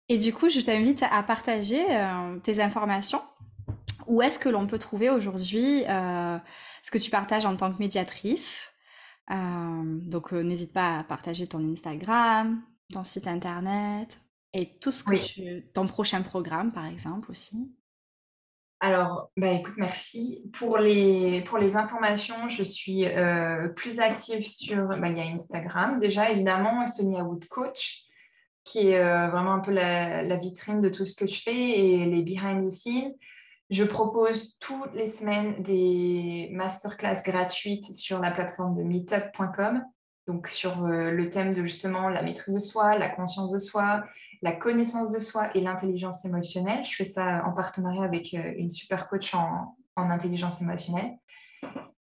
Et du coup, je t'invite à partager euh, tes informations. Où est-ce que l'on peut trouver aujourd'hui euh, ce que tu partages en tant que médiatrice? Donc, n'hésite pas à partager ton Instagram, ton site internet et tout ce que tu... ton prochain programme, par exemple, aussi. Alors, bah, écoute, merci. Pour les, pour les informations, je suis euh, plus active sur, bah, il y a Instagram déjà, évidemment, Sonia Wood Coach, qui est euh, vraiment un peu la, la, vitrine de tout ce que je fais et les behind the scenes. Je propose toutes les semaines des masterclass gratuites sur la plateforme de meetup.com, donc sur euh, le thème de justement la maîtrise de soi, la conscience de soi, la connaissance de soi et l'intelligence émotionnelle. Je fais ça en partenariat avec euh, une super coach en, intelligence émotionnelle.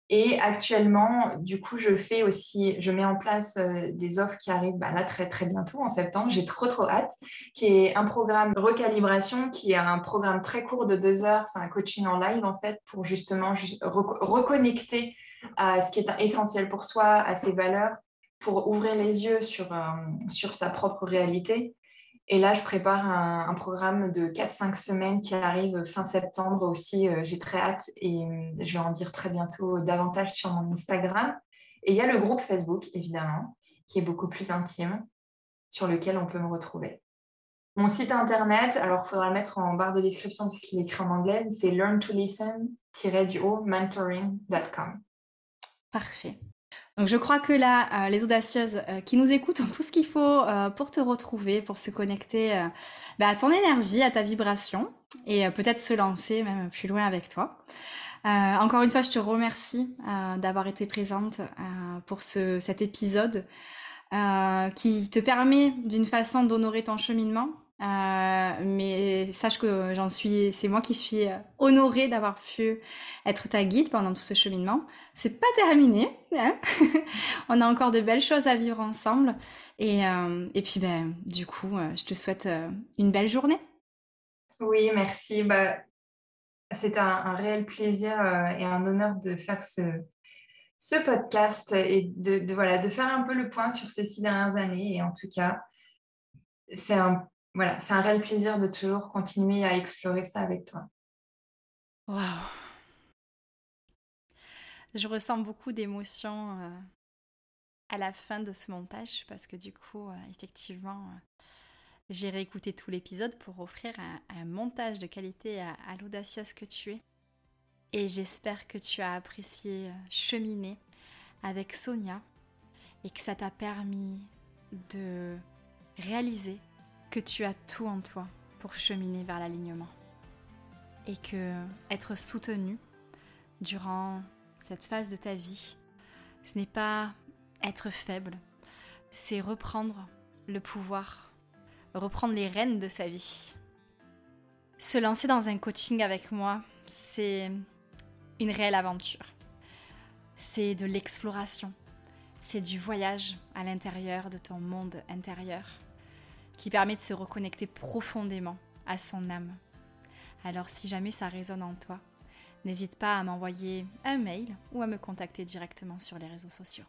Et actuellement, du coup, je fais aussi, je mets en place euh, des offres qui arrivent bah, là très très bientôt en septembre. J'ai trop trop hâte, qui est un programme de recalibration, qui est un programme très court de deux heures. C'est un coaching en live en fait pour justement reconnecter à ce qui est essentiel pour soi, à ses valeurs, pour ouvrir les yeux sur, euh, sur sa propre réalité. Et là, je prépare un, programme de 4-5 semaines qui arrive fin septembre aussi. Euh, j'ai très hâte et je vais en dire très bientôt davantage sur mon Instagram. Et il y a le groupe Facebook, évidemment, qui est beaucoup plus intime, sur lequel on peut me retrouver. Mon site internet, alors il faudra le mettre en barre de description puisqu'il est écrit en anglais, c'est learn to listen-mentoring.com. Parfait. Donc je crois que là, euh, les audacieuses euh, qui nous écoutent ont tout ce qu'il faut euh, pour te retrouver, pour se connecter bah, à ton énergie, à ta vibration, et peut-être se lancer même plus loin avec toi. encore une fois, je te remercie d'avoir été présente pour ce, cet épisode qui te permet d'une façon d'honorer ton cheminement, euh, mais sache que j'en suis, c'est moi qui suis euh, honorée d'avoir pu être ta guide pendant tout ce cheminement. C'est pas terminé, hein on a encore de belles choses à vivre ensemble. Et, euh, et puis, ben, du coup, je te souhaite une belle journée. Oui, merci. Bah, c'est un, réel plaisir et un honneur de faire ce, ce podcast et de, de, voilà, de faire un peu le point sur ces six dernières années. Et en tout cas, c'est un voilà, c'est un réel plaisir de toujours continuer à explorer ça avec toi. Waouh Je ressens beaucoup d'émotions euh, à la fin de ce montage parce que du coup, euh, effectivement, euh, j'ai réécouté tout l'épisode pour offrir un, montage de qualité à, à l'audacieuse que tu es. Et j'espère que tu as apprécié cheminer avec Sonia et que ça t'a permis de réaliser que tu as tout en toi pour cheminer vers l'alignement. Et que être soutenu durant cette phase de ta vie, ce n'est pas être faible, c'est reprendre le pouvoir, reprendre les rênes de sa vie. Se lancer dans un coaching avec moi, c'est une réelle aventure. C'est de l'exploration. C'est du voyage à l'intérieur de ton monde intérieur qui permet de se reconnecter profondément à son âme. Alors si jamais ça résonne en toi, n'hésite pas à m'envoyer un mail ou à me contacter directement sur les réseaux sociaux.